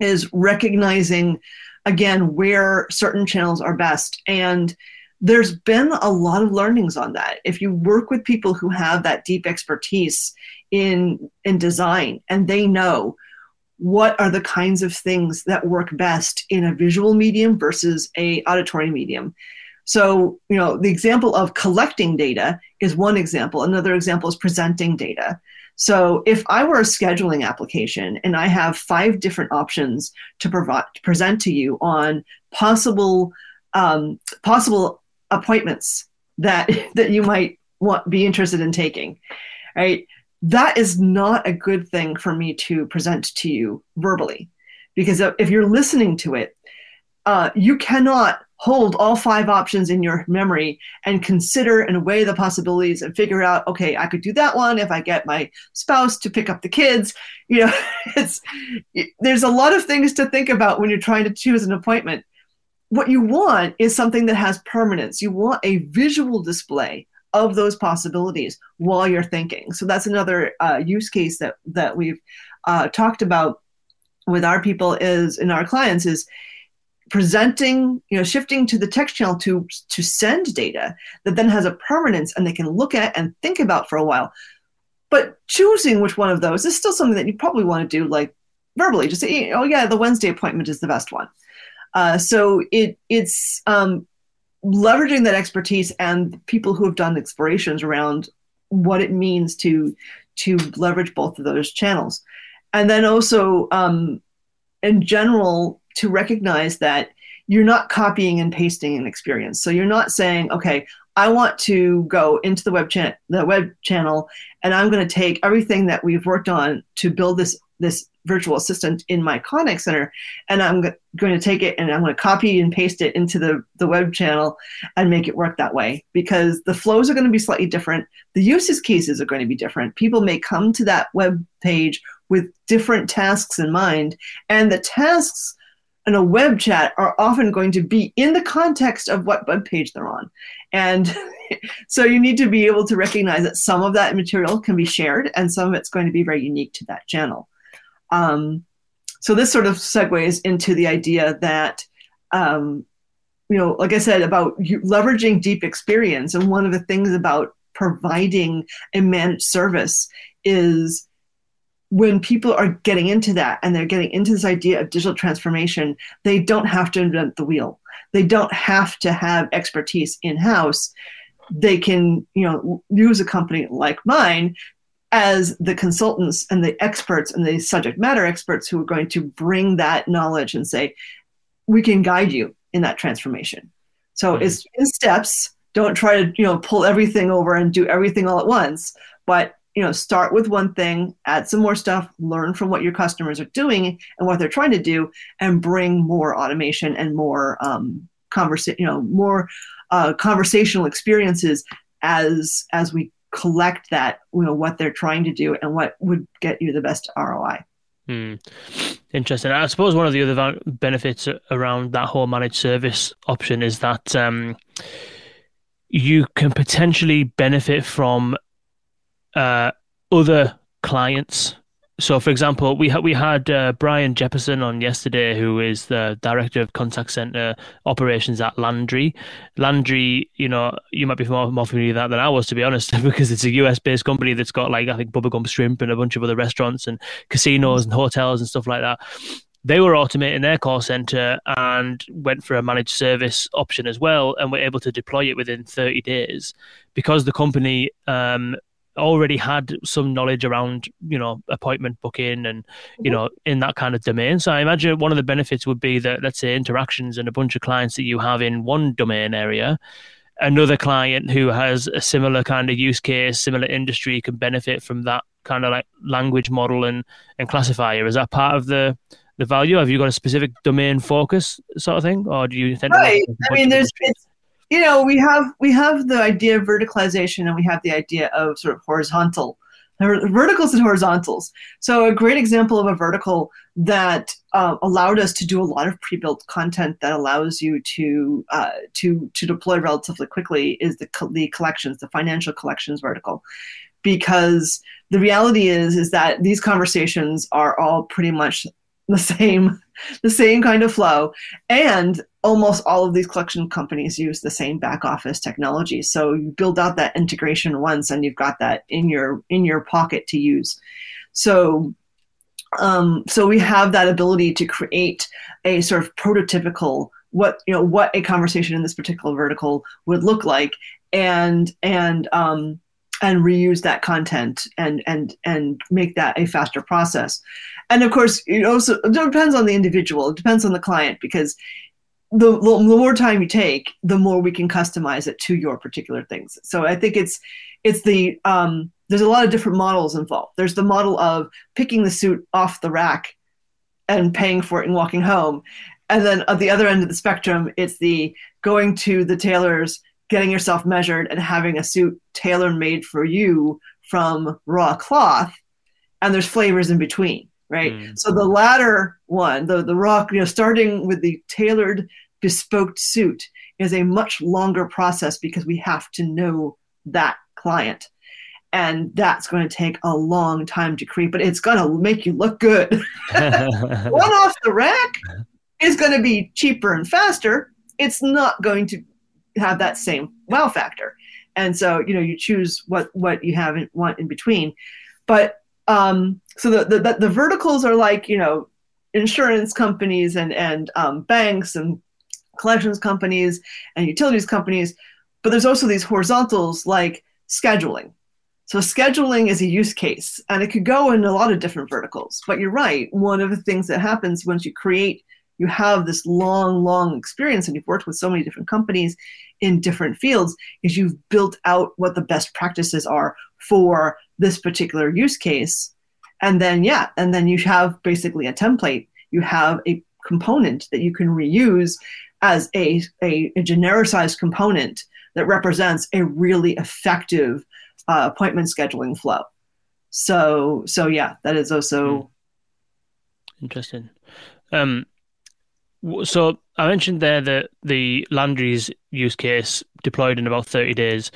is recognizing again where certain channels are best and there's been a lot of learnings on that. If you work with people who have that deep expertise in in design and they know what are the kinds of things that work best in a visual medium versus a auditory medium. So you know the example of collecting data is one example. Another example is presenting data. So if I were a scheduling application and I have five different options to provide to present to you on possible um, possible appointments that that you might want be interested in taking, right? That is not a good thing for me to present to you verbally, because if you're listening to it, uh, you cannot hold all five options in your memory and consider and weigh the possibilities and figure out okay i could do that one if i get my spouse to pick up the kids you know it's there's a lot of things to think about when you're trying to choose an appointment what you want is something that has permanence you want a visual display of those possibilities while you're thinking so that's another uh, use case that that we've uh, talked about with our people is in our clients is presenting, you know, shifting to the text channel to to send data that then has a permanence and they can look at and think about for a while. But choosing which one of those is still something that you probably want to do like verbally. Just say, oh yeah, the Wednesday appointment is the best one. Uh, so it it's um, leveraging that expertise and people who have done explorations around what it means to to leverage both of those channels, and then also um, in general to recognize that you're not copying and pasting an experience. So you're not saying, okay, I want to go into the web channel, the web channel, and I'm going to take everything that we've worked on to build this this virtual assistant in my contact center, and I'm g- going to take it and I'm going to copy and paste it into the the web channel and make it work that way because the flows are going to be slightly different. The uses cases are going to be different. People may come to that web page with different tasks in mind, and the tasks in a web chat are often going to be in the context of what web page they're on. And so you need to be able to recognize that some of that material can be shared and some of it's going to be very unique to that channel. Um, so this sort of segues into the idea that, um, you know, like I said, about leveraging deep experience. And one of the things about providing a managed service is when people are getting into that and they're getting into this idea of digital transformation, they don't have to invent the wheel. They don't have to have expertise in house. They can, you know, use a company like mine as the consultants and the experts and the subject matter experts who are going to bring that knowledge and say, we can guide you in that transformation. So mm-hmm. it's in steps. Don't try to, you know, pull everything over and do everything all at once, but you know start with one thing add some more stuff learn from what your customers are doing and what they're trying to do and bring more automation and more um, conversation you know more uh, conversational experiences as as we collect that you know what they're trying to do and what would get you the best roi Hmm. Interesting. I suppose one of the other benefits around that whole managed service option is that um, you can potentially benefit from uh, other clients. So, for example, we had we had uh, Brian Jepperson on yesterday, who is the director of contact center operations at Landry. Landry, you know, you might be more, more familiar with that than I was, to be honest, because it's a US based company that's got like I think Bubba Gump Shrimp and a bunch of other restaurants and casinos and hotels and stuff like that they were automating their call center and went for a managed service option as well and were able to deploy it within 30 days because the company um, already had some knowledge around you know appointment booking and you mm-hmm. know in that kind of domain. So i imagine one of the benefits would be that let's say interactions and a bunch of clients that you have in one domain area another client who has a similar kind of use case similar industry can benefit from that kind of like language model and and classifier. Is that part of the the value? Have you got a specific domain focus sort of thing or do you tend right. i mean there's it's you know we have we have the idea of verticalization and we have the idea of sort of horizontal verticals and horizontals. So a great example of a vertical that uh, allowed us to do a lot of pre-built content that allows you to uh, to to deploy relatively quickly is the the collections the financial collections vertical. Because the reality is is that these conversations are all pretty much the same the same kind of flow. And almost all of these collection companies use the same back office technology so you build out that integration once and you've got that in your in your pocket to use so um, so we have that ability to create a sort of prototypical what you know what a conversation in this particular vertical would look like and and um, and reuse that content and and and make that a faster process. And of course, it also it depends on the individual. It depends on the client because the, the more time you take, the more we can customize it to your particular things. So I think it's it's the um, there's a lot of different models involved. There's the model of picking the suit off the rack and paying for it and walking home. And then at the other end of the spectrum, it's the going to the tailors getting yourself measured and having a suit tailor made for you from raw cloth and there's flavors in between right mm. so the latter one the the raw you know starting with the tailored bespoke suit is a much longer process because we have to know that client and that's going to take a long time to create but it's going to make you look good one off the rack is going to be cheaper and faster it's not going to have that same wow factor. And so, you know, you choose what what you have and want in between. But um, so the, the the verticals are like you know insurance companies and and um, banks and collections companies and utilities companies. But there's also these horizontals like scheduling. So scheduling is a use case, and it could go in a lot of different verticals. But you're right. One of the things that happens once you create you have this long, long experience and you've worked with so many different companies in different fields is you've built out what the best practices are for this particular use case. And then, yeah, and then you have basically a template. You have a component that you can reuse as a, a, a genericized component that represents a really effective uh, appointment scheduling flow. So, so yeah, that is also hmm. interesting. Um, so I mentioned there that the Landry's use case deployed in about 30 days.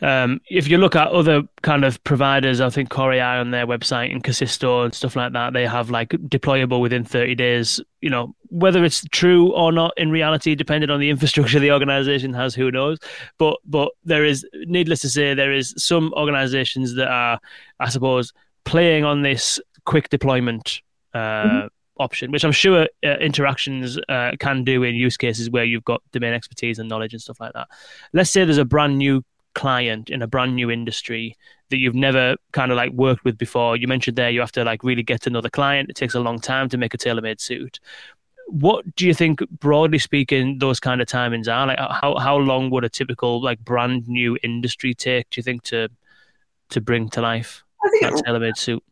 Um, if you look at other kind of providers, I think Kore.ai on their website and Kasisto and stuff like that, they have like deployable within 30 days. You know, whether it's true or not in reality, depending on the infrastructure the organization has, who knows? But but there is, needless to say, there is some organizations that are, I suppose, playing on this quick deployment. Uh, mm-hmm option, which I'm sure uh, interactions uh, can do in use cases where you've got domain expertise and knowledge and stuff like that. Let's say there's a brand new client in a brand new industry that you've never kind of like worked with before. You mentioned there you have to like really get to know the client. It takes a long time to make a tailor-made suit. What do you think, broadly speaking, those kind of timings are? Like, how how long would a typical like brand new industry take? Do you think to to bring to life that tailor-made suit?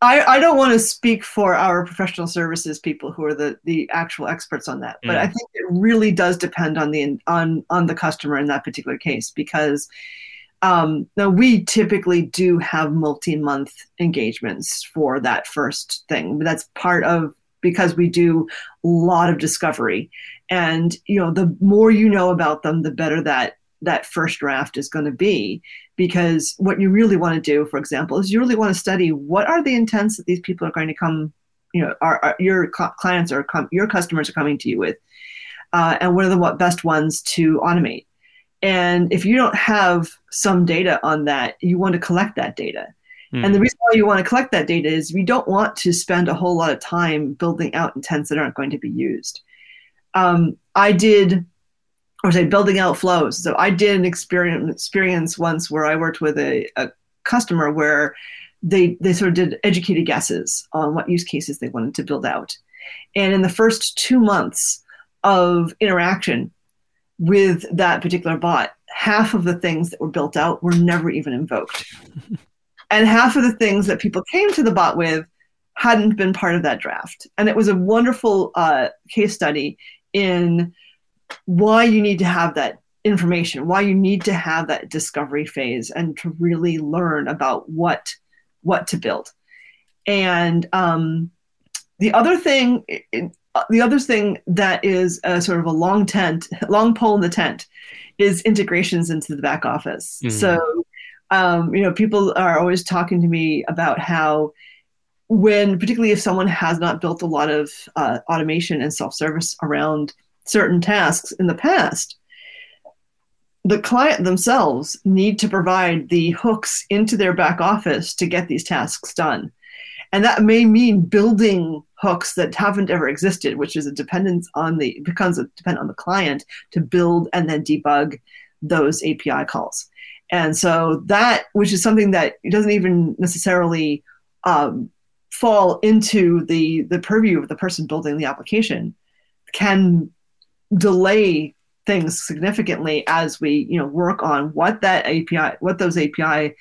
I, I don't want to speak for our professional services people who are the, the actual experts on that, but mm. I think it really does depend on the on on the customer in that particular case because um, now we typically do have multi-month engagements for that first thing. That's part of because we do a lot of discovery, and you know the more you know about them, the better that that first draft is going to be. Because what you really want to do for example is you really want to study what are the intents that these people are going to come you know are, are your clients or com- your customers are coming to you with uh, and what are the what best ones to automate. And if you don't have some data on that you want to collect that data. Mm. and the reason why you want to collect that data is we don't want to spend a whole lot of time building out intents that aren't going to be used. Um, i did or say building out flows. So I did an experience experience once where I worked with a, a customer where they they sort of did educated guesses on what use cases they wanted to build out. And in the first two months of interaction with that particular bot, half of the things that were built out were never even invoked. and half of the things that people came to the bot with hadn't been part of that draft. And it was a wonderful uh, case study in why you need to have that information, why you need to have that discovery phase and to really learn about what what to build. And um, the other thing, the other thing that is a sort of a long tent, long pole in the tent, is integrations into the back office. Mm. So, um, you know, people are always talking to me about how when particularly if someone has not built a lot of uh, automation and self-service around certain tasks in the past. The client themselves need to provide the hooks into their back office to get these tasks done. And that may mean building hooks that haven't ever existed which is a dependence on the becomes a depend on the client to build and then debug those api calls. And so that which is something that doesn't even necessarily um, fall into the the purview of the person building the application can delay things significantly as we you know work on what that API what those API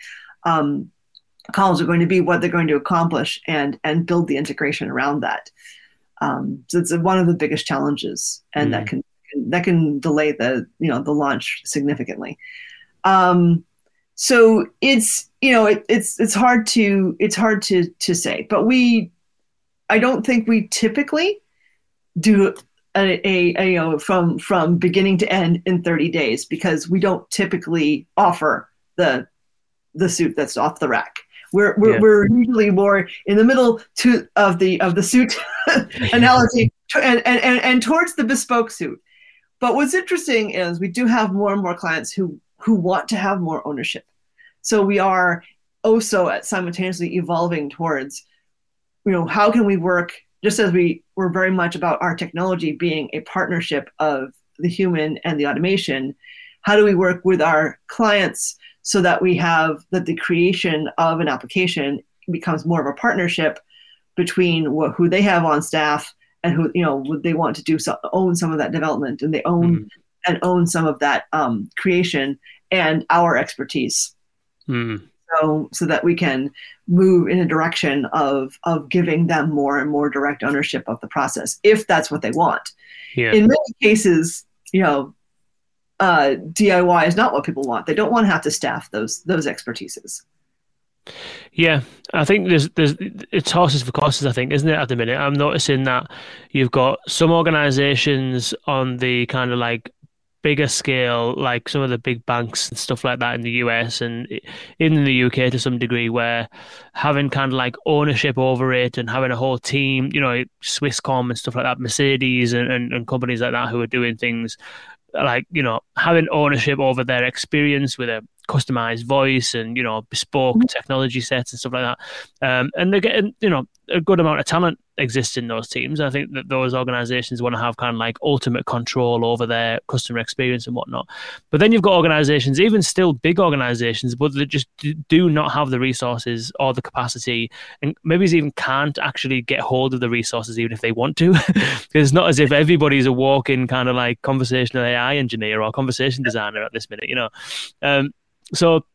um, calls are going to be what they're going to accomplish and and build the integration around that um, so it's one of the biggest challenges and mm. that can that can delay the you know the launch significantly um, so it's you know it, it's it's hard to it's hard to to say but we i don't think we typically do a, a, a, you know from from beginning to end in 30 days because we don't typically offer the the suit that's off the rack we're we're, yeah. we're usually more in the middle to of the of the suit analogy and, and and and towards the bespoke suit but what's interesting is we do have more and more clients who who want to have more ownership. So we are also at simultaneously evolving towards, you know, how can we work just as we were very much about our technology being a partnership of the human and the automation, how do we work with our clients so that we have that the creation of an application becomes more of a partnership between what, who they have on staff and who you know would they want to do so, own some of that development and they own mm. and own some of that um, creation and our expertise. Mm. So, so that we can move in a direction of of giving them more and more direct ownership of the process, if that's what they want. Yeah. In many cases, you know, uh, DIY is not what people want. They don't want to have to staff those those expertises. Yeah, I think there's there's it's horses for courses. I think, isn't it? At the minute, I'm noticing that you've got some organisations on the kind of like bigger scale, like some of the big banks and stuff like that in the US and in the UK to some degree, where having kind of like ownership over it and having a whole team, you know, Swisscom and stuff like that, Mercedes and, and, and companies like that who are doing things like, you know, having ownership over their experience with a customized voice and you know bespoke mm-hmm. technology sets and stuff like that um, and they're getting you know a good amount of talent exists in those teams. I think that those organizations want to have kind of like ultimate control over their customer experience and whatnot. But then you've got organizations, even still big organizations, but they just do not have the resources or the capacity, and maybe even can't actually get hold of the resources even if they want to. because it's not as if everybody's a walking kind of like conversational AI engineer or conversation designer at this minute, you know. Um, so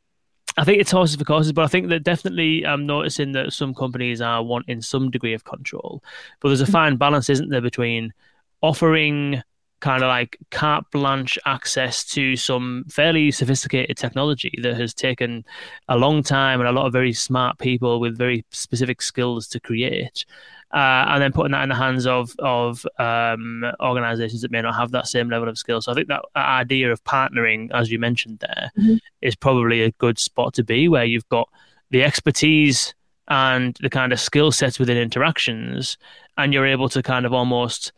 I think it's horses for courses, but I think that definitely I'm noticing that some companies are wanting some degree of control. But there's a mm. fine balance, isn't there, between offering kind of like carte blanche access to some fairly sophisticated technology that has taken a long time and a lot of very smart people with very specific skills to create uh, and then putting that in the hands of of um, organisations that may not have that same level of skill. So I think that idea of partnering, as you mentioned there, mm-hmm. is probably a good spot to be, where you've got the expertise and the kind of skill sets within interactions, and you're able to kind of almost.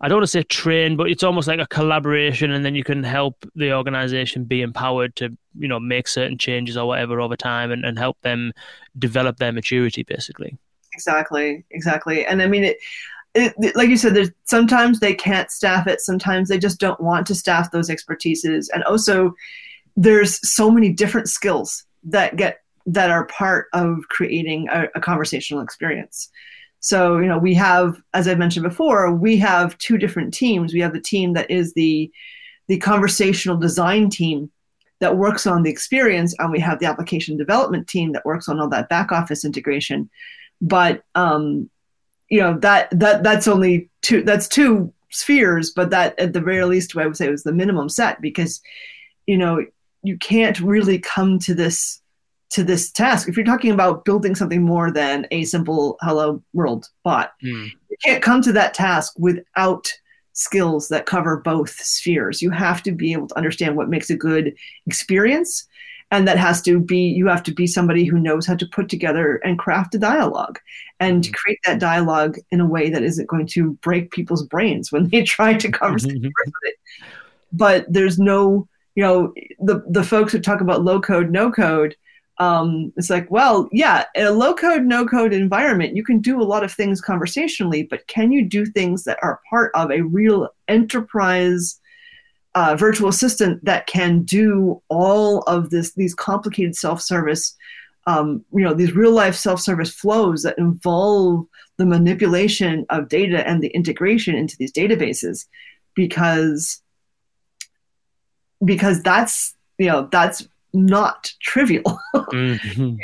I don't want to say train, but it's almost like a collaboration, and then you can help the organization be empowered to, you know, make certain changes or whatever over time, and, and help them develop their maturity, basically. Exactly, exactly. And I mean, it, it, like you said, there's sometimes they can't staff it. Sometimes they just don't want to staff those expertises. And also, there's so many different skills that get that are part of creating a, a conversational experience. So, you know, we have, as I mentioned before, we have two different teams. We have the team that is the the conversational design team that works on the experience, and we have the application development team that works on all that back office integration but um, you know that that that's only two that's two spheres, but that at the very least, I would say was the minimum set because you know you can't really come to this to this task if you're talking about building something more than a simple hello world bot mm. you can't come to that task without skills that cover both spheres you have to be able to understand what makes a good experience and that has to be you have to be somebody who knows how to put together and craft a dialogue and mm-hmm. create that dialogue in a way that isn't going to break people's brains when they try to conversate mm-hmm. with it but there's no you know the the folks who talk about low code no code um, it's like well yeah in a low code no code environment you can do a lot of things conversationally but can you do things that are part of a real enterprise uh, virtual assistant that can do all of this these complicated self-service um, you know these real life self-service flows that involve the manipulation of data and the integration into these databases because because that's you know that's not trivial mm-hmm.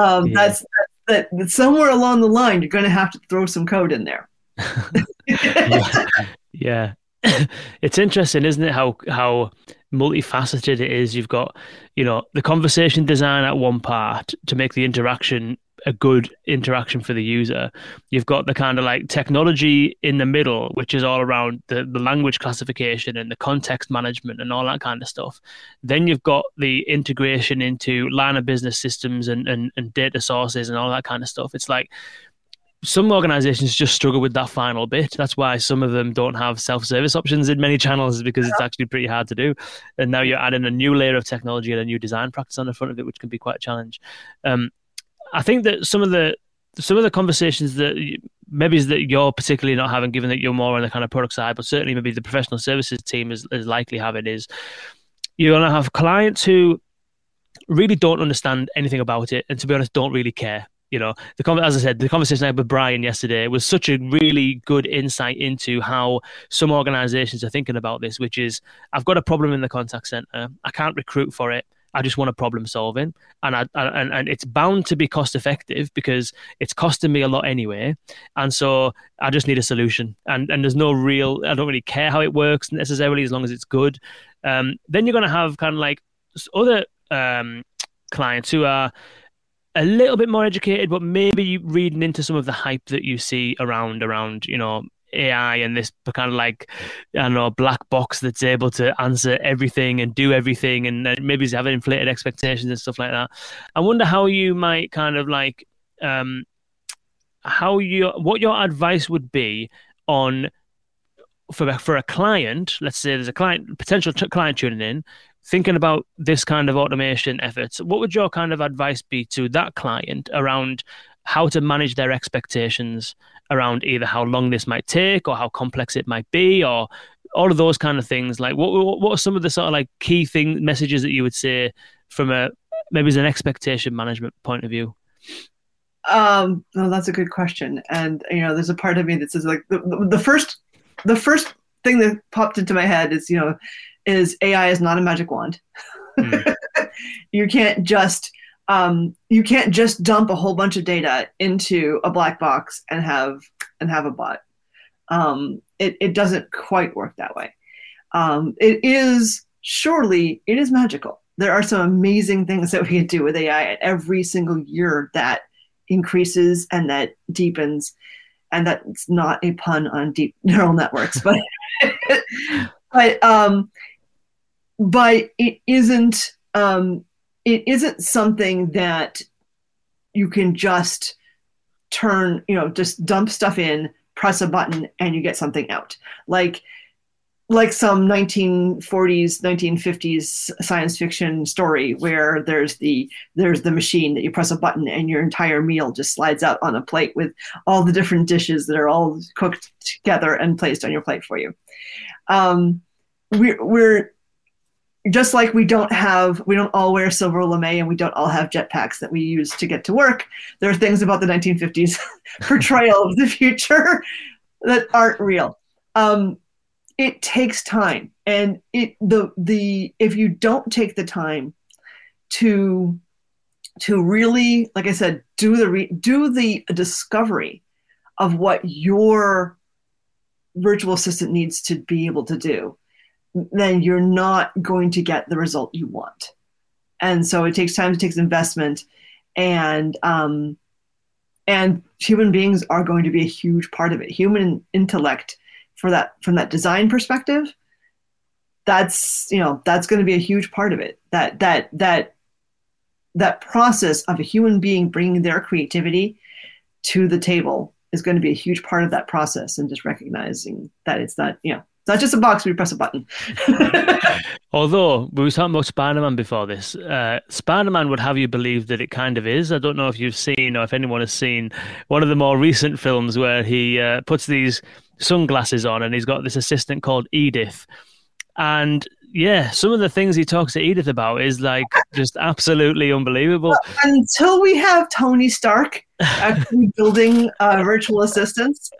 um, yeah. that's that, that somewhere along the line you're going to have to throw some code in there yeah. yeah. it's interesting, isn't it? How how multifaceted it is. You've got, you know, the conversation design at one part to make the interaction a good interaction for the user. You've got the kind of like technology in the middle, which is all around the, the language classification and the context management and all that kind of stuff. Then you've got the integration into line of business systems and, and, and data sources and all that kind of stuff. It's like some organizations just struggle with that final bit. That's why some of them don't have self-service options in many channels because it's actually pretty hard to do. And now you're adding a new layer of technology and a new design practice on the front of it, which can be quite a challenge. Um, I think that some of the some of the conversations that maybe is that you're particularly not having, given that you're more on the kind of product side, but certainly maybe the professional services team is, is likely having is you're going to have clients who really don't understand anything about it and to be honest don't really care you know, the as I said, the conversation I had with Brian yesterday was such a really good insight into how some organizations are thinking about this, which is I've got a problem in the contact center. I can't recruit for it. I just want a problem solving, and I, and and it's bound to be cost effective because it's costing me a lot anyway, and so I just need a solution. And and there's no real. I don't really care how it works necessarily as long as it's good. Um, then you're going to have kind of like other um, clients who are a little bit more educated, but maybe reading into some of the hype that you see around around you know AI and this kind of like I don't know black box that's able to answer everything and do everything, and maybe have inflated expectations and stuff like that. I wonder how you might kind of like um, how you what your advice would be on for for a client. Let's say there's a client potential client tuning in thinking about this kind of automation efforts, what would your kind of advice be to that client around how to manage their expectations around either how long this might take or how complex it might be or all of those kind of things? Like what what are some of the sort of like key thing messages that you would say from a maybe as an expectation management point of view? Um no that's a good question. And you know there's a part of me that says like the, the first the first thing that popped into my head is you know is AI is not a magic wand. Mm. you can't just um, you can't just dump a whole bunch of data into a black box and have and have a bot. Um, it, it doesn't quite work that way. Um, it is surely it is magical. There are some amazing things that we can do with AI every single year that increases and that deepens. And that's not a pun on deep neural networks, but but um, but it isn't um, it isn't something that you can just turn you know just dump stuff in press a button and you get something out. Like like some 1940s 1950s science fiction story where there's the there's the machine that you press a button and your entire meal just slides out on a plate with all the different dishes that are all cooked together and placed on your plate for you. Um, we're, we're just like we don't have we don't all wear silver lame and we don't all have jetpacks that we use to get to work there are things about the 1950s portrayal of the future that aren't real. Um, it takes time and it the the if you don't take the time to to really like i said do the re, do the discovery of what your virtual assistant needs to be able to do then you're not going to get the result you want. And so it takes time, it takes investment, and um, and human beings are going to be a huge part of it. Human intellect for that from that design perspective, that's you know that's going to be a huge part of it. That that that that process of a human being bringing their creativity to the table is going to be a huge part of that process and just recognizing that it's not you know it's not just a box where you press a button. Although we were talking about spider-man before this. Uh, spider-man would have you believe that it kind of is. I don't know if you've seen or if anyone has seen one of the more recent films where he uh, puts these sunglasses on and he's got this assistant called edith. And yeah, some of the things he talks to Edith about is like just absolutely unbelievable. Until we have Tony Stark actually building uh, virtual assistants,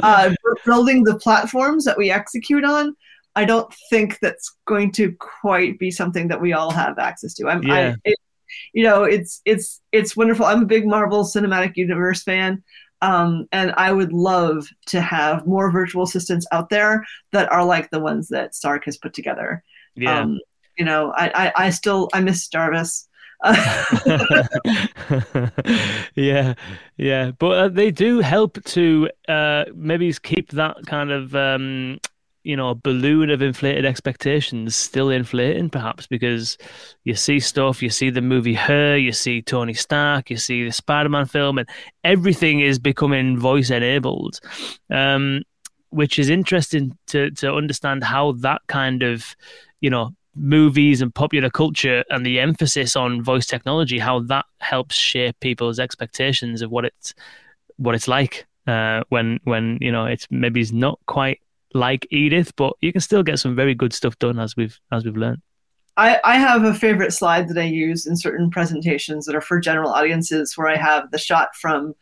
uh, building the platforms that we execute on, I don't think that's going to quite be something that we all have access to. I'm, yeah. I, it, you know, it's it's it's wonderful. I'm a big Marvel Cinematic Universe fan. Um, and I would love to have more virtual assistants out there that are like the ones that Stark has put together. Yeah. Um, you know, I, I, I still I miss Jarvis. yeah, yeah, but uh, they do help to uh, maybe keep that kind of um, you know balloon of inflated expectations still inflating, perhaps because you see stuff, you see the movie Her, you see Tony Stark, you see the Spider-Man film, and everything is becoming voice enabled. Um, which is interesting to to understand how that kind of you know movies and popular culture and the emphasis on voice technology how that helps shape people's expectations of what it's what it's like uh, when when you know it's maybe it's not quite like Edith but you can still get some very good stuff done as we've as we've learned I, I have a favorite slide that I use in certain presentations that are for general audiences where I have the shot from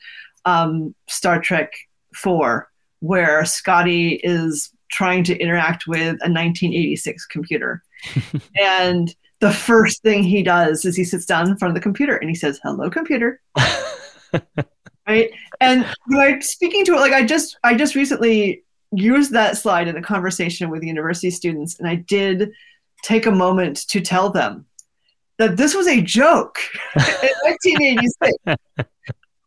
um, Star Trek 4 where Scotty is trying to interact with a 1986 computer. and the first thing he does is he sits down in front of the computer and he says, "Hello, computer." right? And I'm speaking to it, like I just I just recently used that slide in a conversation with university students, and I did take a moment to tell them that this was a joke in 1986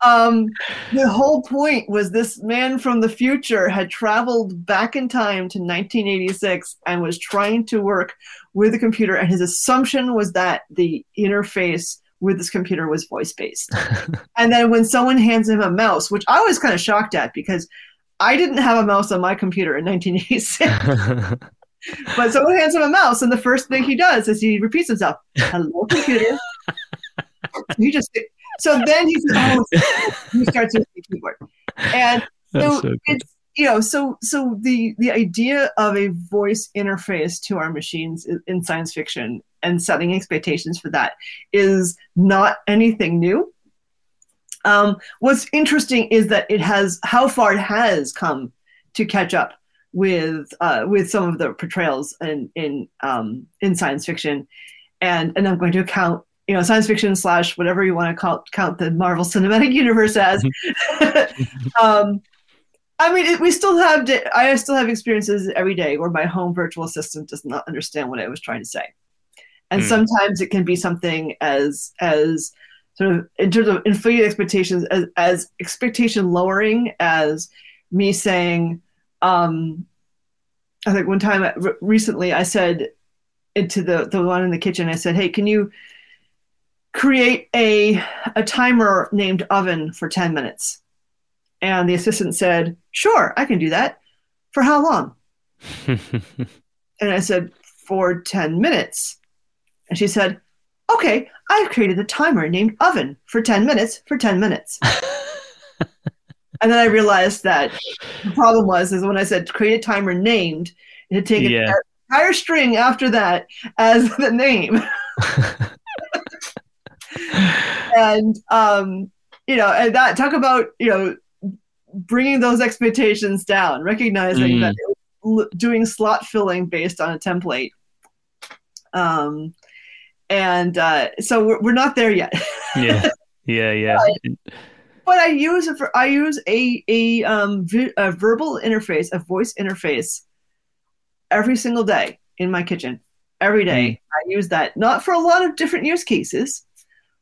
um, the whole point was this man from the future had traveled back in time to 1986 and was trying to work with a computer, and his assumption was that the interface with this computer was voice based. and then when someone hands him a mouse, which I was kind of shocked at because I didn't have a mouse on my computer in 1986. but someone hands him a mouse, and the first thing he does is he repeats himself, "Hello, computer." he just so then he says, "Oh," he starts using the keyboard, and so, so it's you know so so the the idea of a voice interface to our machines in science fiction and setting expectations for that is not anything new. Um, what's interesting is that it has how far it has come to catch up with uh, with some of the portrayals in in um, in science fiction, and and I'm going to count you know science fiction slash whatever you want to call, count the Marvel Cinematic Universe as. um, I mean, it, we still have. I still have experiences every day where my home virtual assistant does not understand what I was trying to say, and mm. sometimes it can be something as as sort of in terms of inflated expectations as, as expectation lowering as me saying um, i think one time recently i said into the the one in the kitchen i said hey can you create a, a timer named oven for 10 minutes. And the assistant said, Sure, I can do that. For how long? and I said, For 10 minutes. And she said, Okay, I've created a timer named oven for 10 minutes for 10 minutes. and then I realized that the problem was is when I said create a timer named, it had taken yeah. an entire string after that as the name and um, you know, and that talk about you know bringing those expectations down, recognizing mm. that doing slot filling based on a template. Um, and uh, so we're, we're not there yet. yeah, yeah, yeah. But, but I use for I use a a, um, a verbal interface, a voice interface, every single day in my kitchen. Every day, mm. I use that not for a lot of different use cases,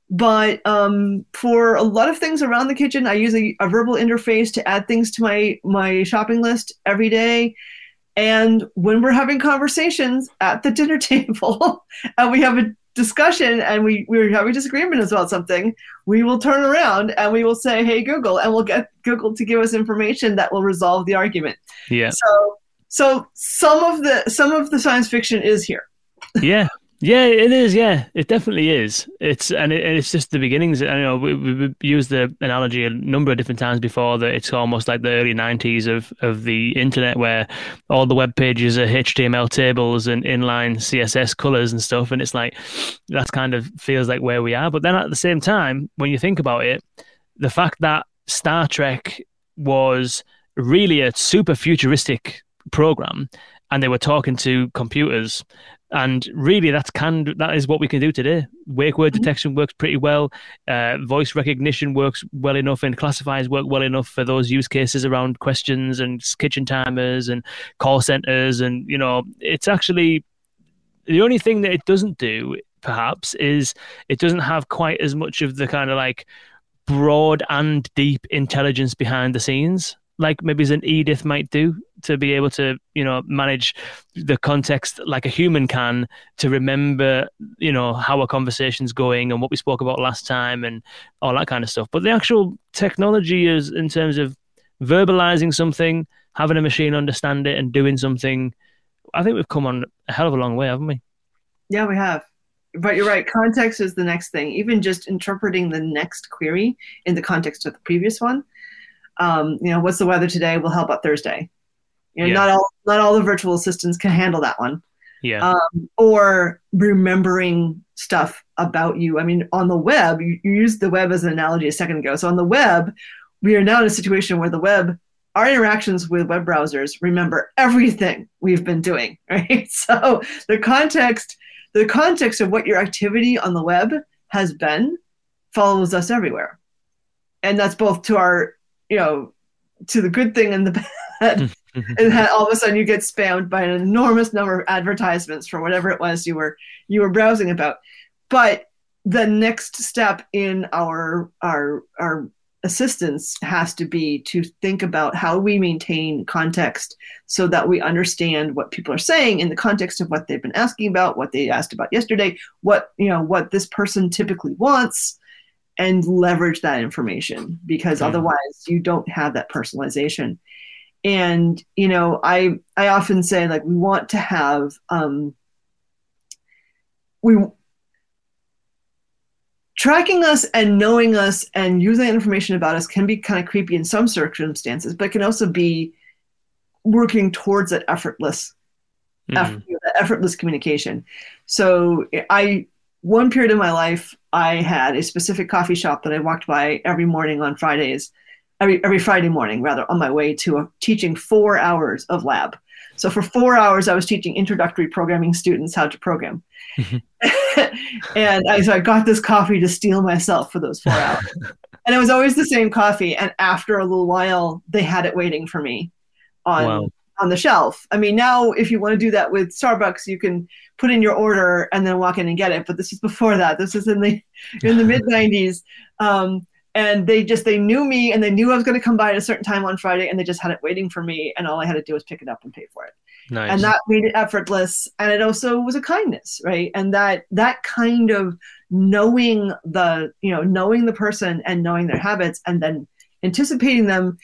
but um, for a lot of things around the kitchen, I use a, a, verbal interface to add things to my my shopping list every day. And when we're having conversations at the dinner table, and we have a discussion and we we're having disagreement about something, we will turn around and we will say, "Hey Google," and we'll get Google to give us information that will resolve the argument. Yeah. So so some of the some of the science fiction is here. yeah, yeah, it is. Yeah, it definitely is. It's and it, it's just the beginnings. I know we, we've used the analogy a number of different times before that it's almost like the early '90s of of the internet, where all the web pages are HTML tables and inline CSS colors and stuff, and it's like that kind of feels like where we are. But then at the same time, when you think about it, the fact that Star Trek was really a super futuristic program and they were talking to computers and really that's can that is what we can do today. Wake word mm-hmm. detection works pretty well. Uh, voice recognition works well enough and classifiers work well enough for those use cases around questions and kitchen timers and call centers and you know it's actually the only thing that it doesn't do perhaps is it doesn't have quite as much of the kind of like broad and deep intelligence behind the scenes like maybe as an Edith might do to be able to, you know, manage the context like a human can to remember, you know, how a conversation's going and what we spoke about last time and all that kind of stuff. But the actual technology is in terms of verbalizing something, having a machine understand it and doing something, I think we've come on a hell of a long way, haven't we? Yeah, we have. But you're right, context is the next thing. Even just interpreting the next query in the context of the previous one um, you know, what's the weather today? Well, how about Thursday? You know, yeah. not all not all the virtual assistants can handle that one. Yeah. Um, or remembering stuff about you. I mean, on the web, you, you used the web as an analogy a second ago. So on the web, we are now in a situation where the web, our interactions with web browsers remember everything we've been doing, right? So the context, the context of what your activity on the web has been follows us everywhere. And that's both to our you know, to the good thing and the bad. and then all of a sudden you get spammed by an enormous number of advertisements for whatever it was you were you were browsing about. But the next step in our our our assistance has to be to think about how we maintain context so that we understand what people are saying in the context of what they've been asking about what they asked about yesterday what you know what this person typically wants and leverage that information because mm-hmm. otherwise you don't have that personalization. And you know i i often say like we want to have um we tracking us and knowing us and using information about us can be kind of creepy in some circumstances but can also be working towards that effortless effort, effortless communication. So i one period of my life, I had a specific coffee shop that I walked by every morning on Fridays, every, every Friday morning, rather, on my way to a, teaching four hours of lab. So for four hours, I was teaching introductory programming students how to program. and I, so I got this coffee to steel myself for those four hours. and it was always the same coffee. And after a little while, they had it waiting for me on wow on the shelf. I mean, now if you want to do that with Starbucks, you can put in your order and then walk in and get it. But this is before that. This is in the in the mid '90s, um, and they just they knew me and they knew I was going to come by at a certain time on Friday, and they just had it waiting for me, and all I had to do was pick it up and pay for it. Nice. And that made it effortless, and it also was a kindness, right? And that that kind of knowing the you know knowing the person and knowing their habits, and then anticipating them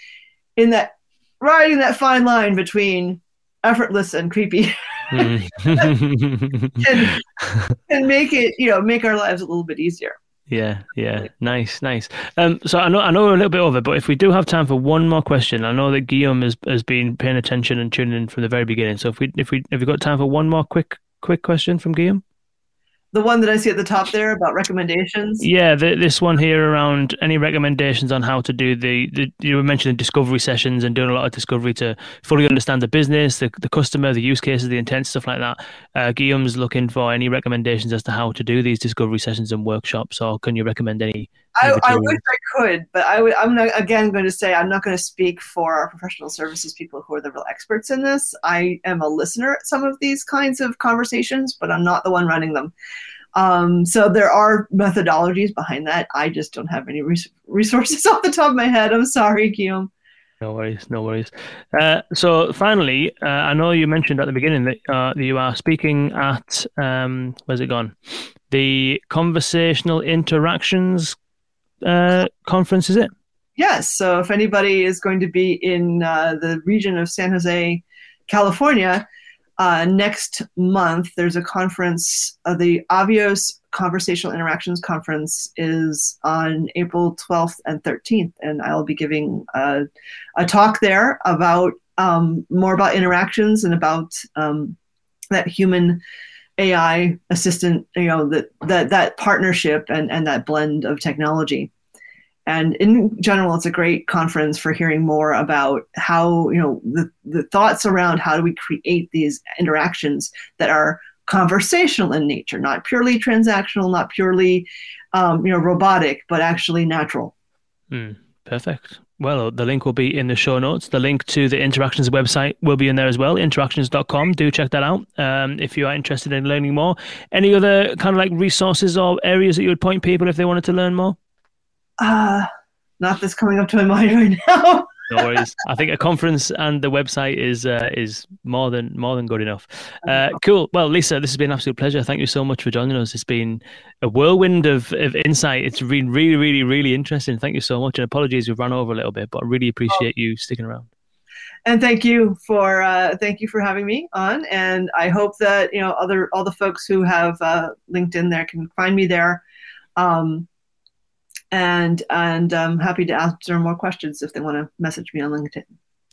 in that riding that fine line between effortless and creepy and, and make it you know make our lives a little bit easier yeah, yeah, nice, nice. Um, so I know I know we're a little bit over, but if we do have time for one more question, I know that Guillaume has has been paying attention and tuning in from the very beginning. So if we if we have you got time for one more quick quick question from Guillaume? The one that I see at the top there about recommendations. Yeah, the, this one here around any recommendations on how to do the, the you were mentioning discovery sessions and doing a lot of discovery to fully understand the business, the, the customer, the use cases, the intent, stuff like that. Uh, Guillaume's looking for any recommendations as to how to do these discovery sessions and workshops, or can you recommend any? I, I wish I could, but I w- I'm not, again going to say I'm not going to speak for our professional services people who are the real experts in this. I am a listener at some of these kinds of conversations, but I'm not the one running them. Um, so there are methodologies behind that. I just don't have any res- resources off the top of my head. I'm sorry, Guillaume. No worries, no worries. Uh, so finally, uh, I know you mentioned at the beginning that, uh, that you are speaking at um, where's it gone? the Conversational Interactions uh, Conference, is it? Yes. So if anybody is going to be in uh, the region of San Jose, California, uh, next month there's a conference. Uh, the Avios Conversational Interactions Conference is on April 12th and 13th, and I'll be giving a, a talk there about um, more about interactions and about um, that human AI assistant, you know, that that that partnership and and that blend of technology. And in general, it's a great conference for hearing more about how, you know, the, the thoughts around how do we create these interactions that are conversational in nature, not purely transactional, not purely, um, you know, robotic, but actually natural. Mm, perfect. Well, the link will be in the show notes. The link to the Interactions website will be in there as well, interactions.com. Do check that out um, if you are interested in learning more. Any other kind of like resources or areas that you would point people if they wanted to learn more? Uh, not coming up to my mind right now. No worries. I think a conference and the website is uh, is more than more than good enough. Uh, cool. Well, Lisa, this has been an absolute pleasure. Thank you so much for joining us. It's been a whirlwind of, of insight. It's been really, really, really interesting. Thank you so much. And apologies, we've run over a little bit, but I really appreciate you sticking around. And thank you for uh, thank you for having me on. And I hope that you know other all the folks who have uh, LinkedIn there can find me there. Um, and and I'm happy to answer more questions if they want to message me on LinkedIn.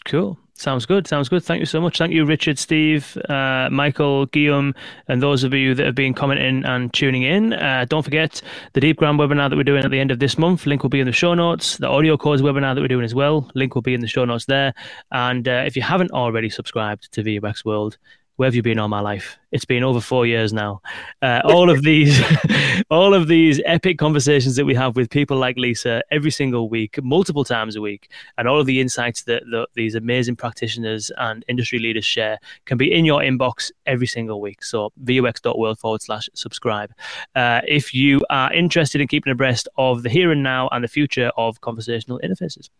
Cool. Sounds good. Sounds good. Thank you so much. Thank you, Richard, Steve, uh, Michael, Guillaume, and those of you that have been commenting and tuning in. Uh, don't forget the Deepgram webinar that we're doing at the end of this month. Link will be in the show notes. The AudioCodes webinar that we're doing as well. Link will be in the show notes there. And uh, if you haven't already subscribed to VUX World, where have you been all my life? It's been over four years now. Uh, all of these, all of these epic conversations that we have with people like Lisa every single week, multiple times a week, and all of the insights that, that these amazing practitioners and industry leaders share can be in your inbox every single week. So vux.world forward slash subscribe. Uh, if you are interested in keeping abreast of the here and now and the future of conversational interfaces.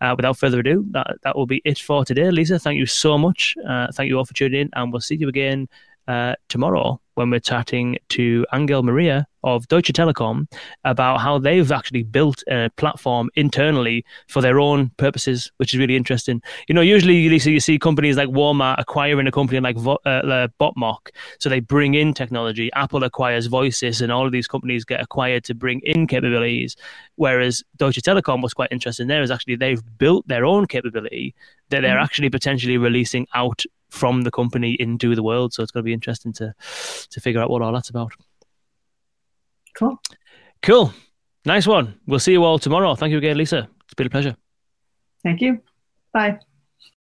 Uh, without further ado, that, that will be it for today. Lisa, thank you so much. Uh, thank you all for tuning in, and we'll see you again uh, tomorrow when we're chatting to Angel Maria of Deutsche Telekom about how they've actually built a platform internally for their own purposes, which is really interesting. You know, usually you see, you see companies like Walmart acquiring a company like uh, uh, Botmock, so they bring in technology. Apple acquires Voysis, and all of these companies get acquired to bring in capabilities. Whereas Deutsche Telekom was quite interesting there is actually they've built their own capability that they're mm-hmm. actually potentially releasing out from the company into the world. So it's going to be interesting to to figure out what all that's about. Cool. Cool. Nice one. We'll see you all tomorrow. Thank you again, Lisa. It's been a pleasure. Thank you. Bye.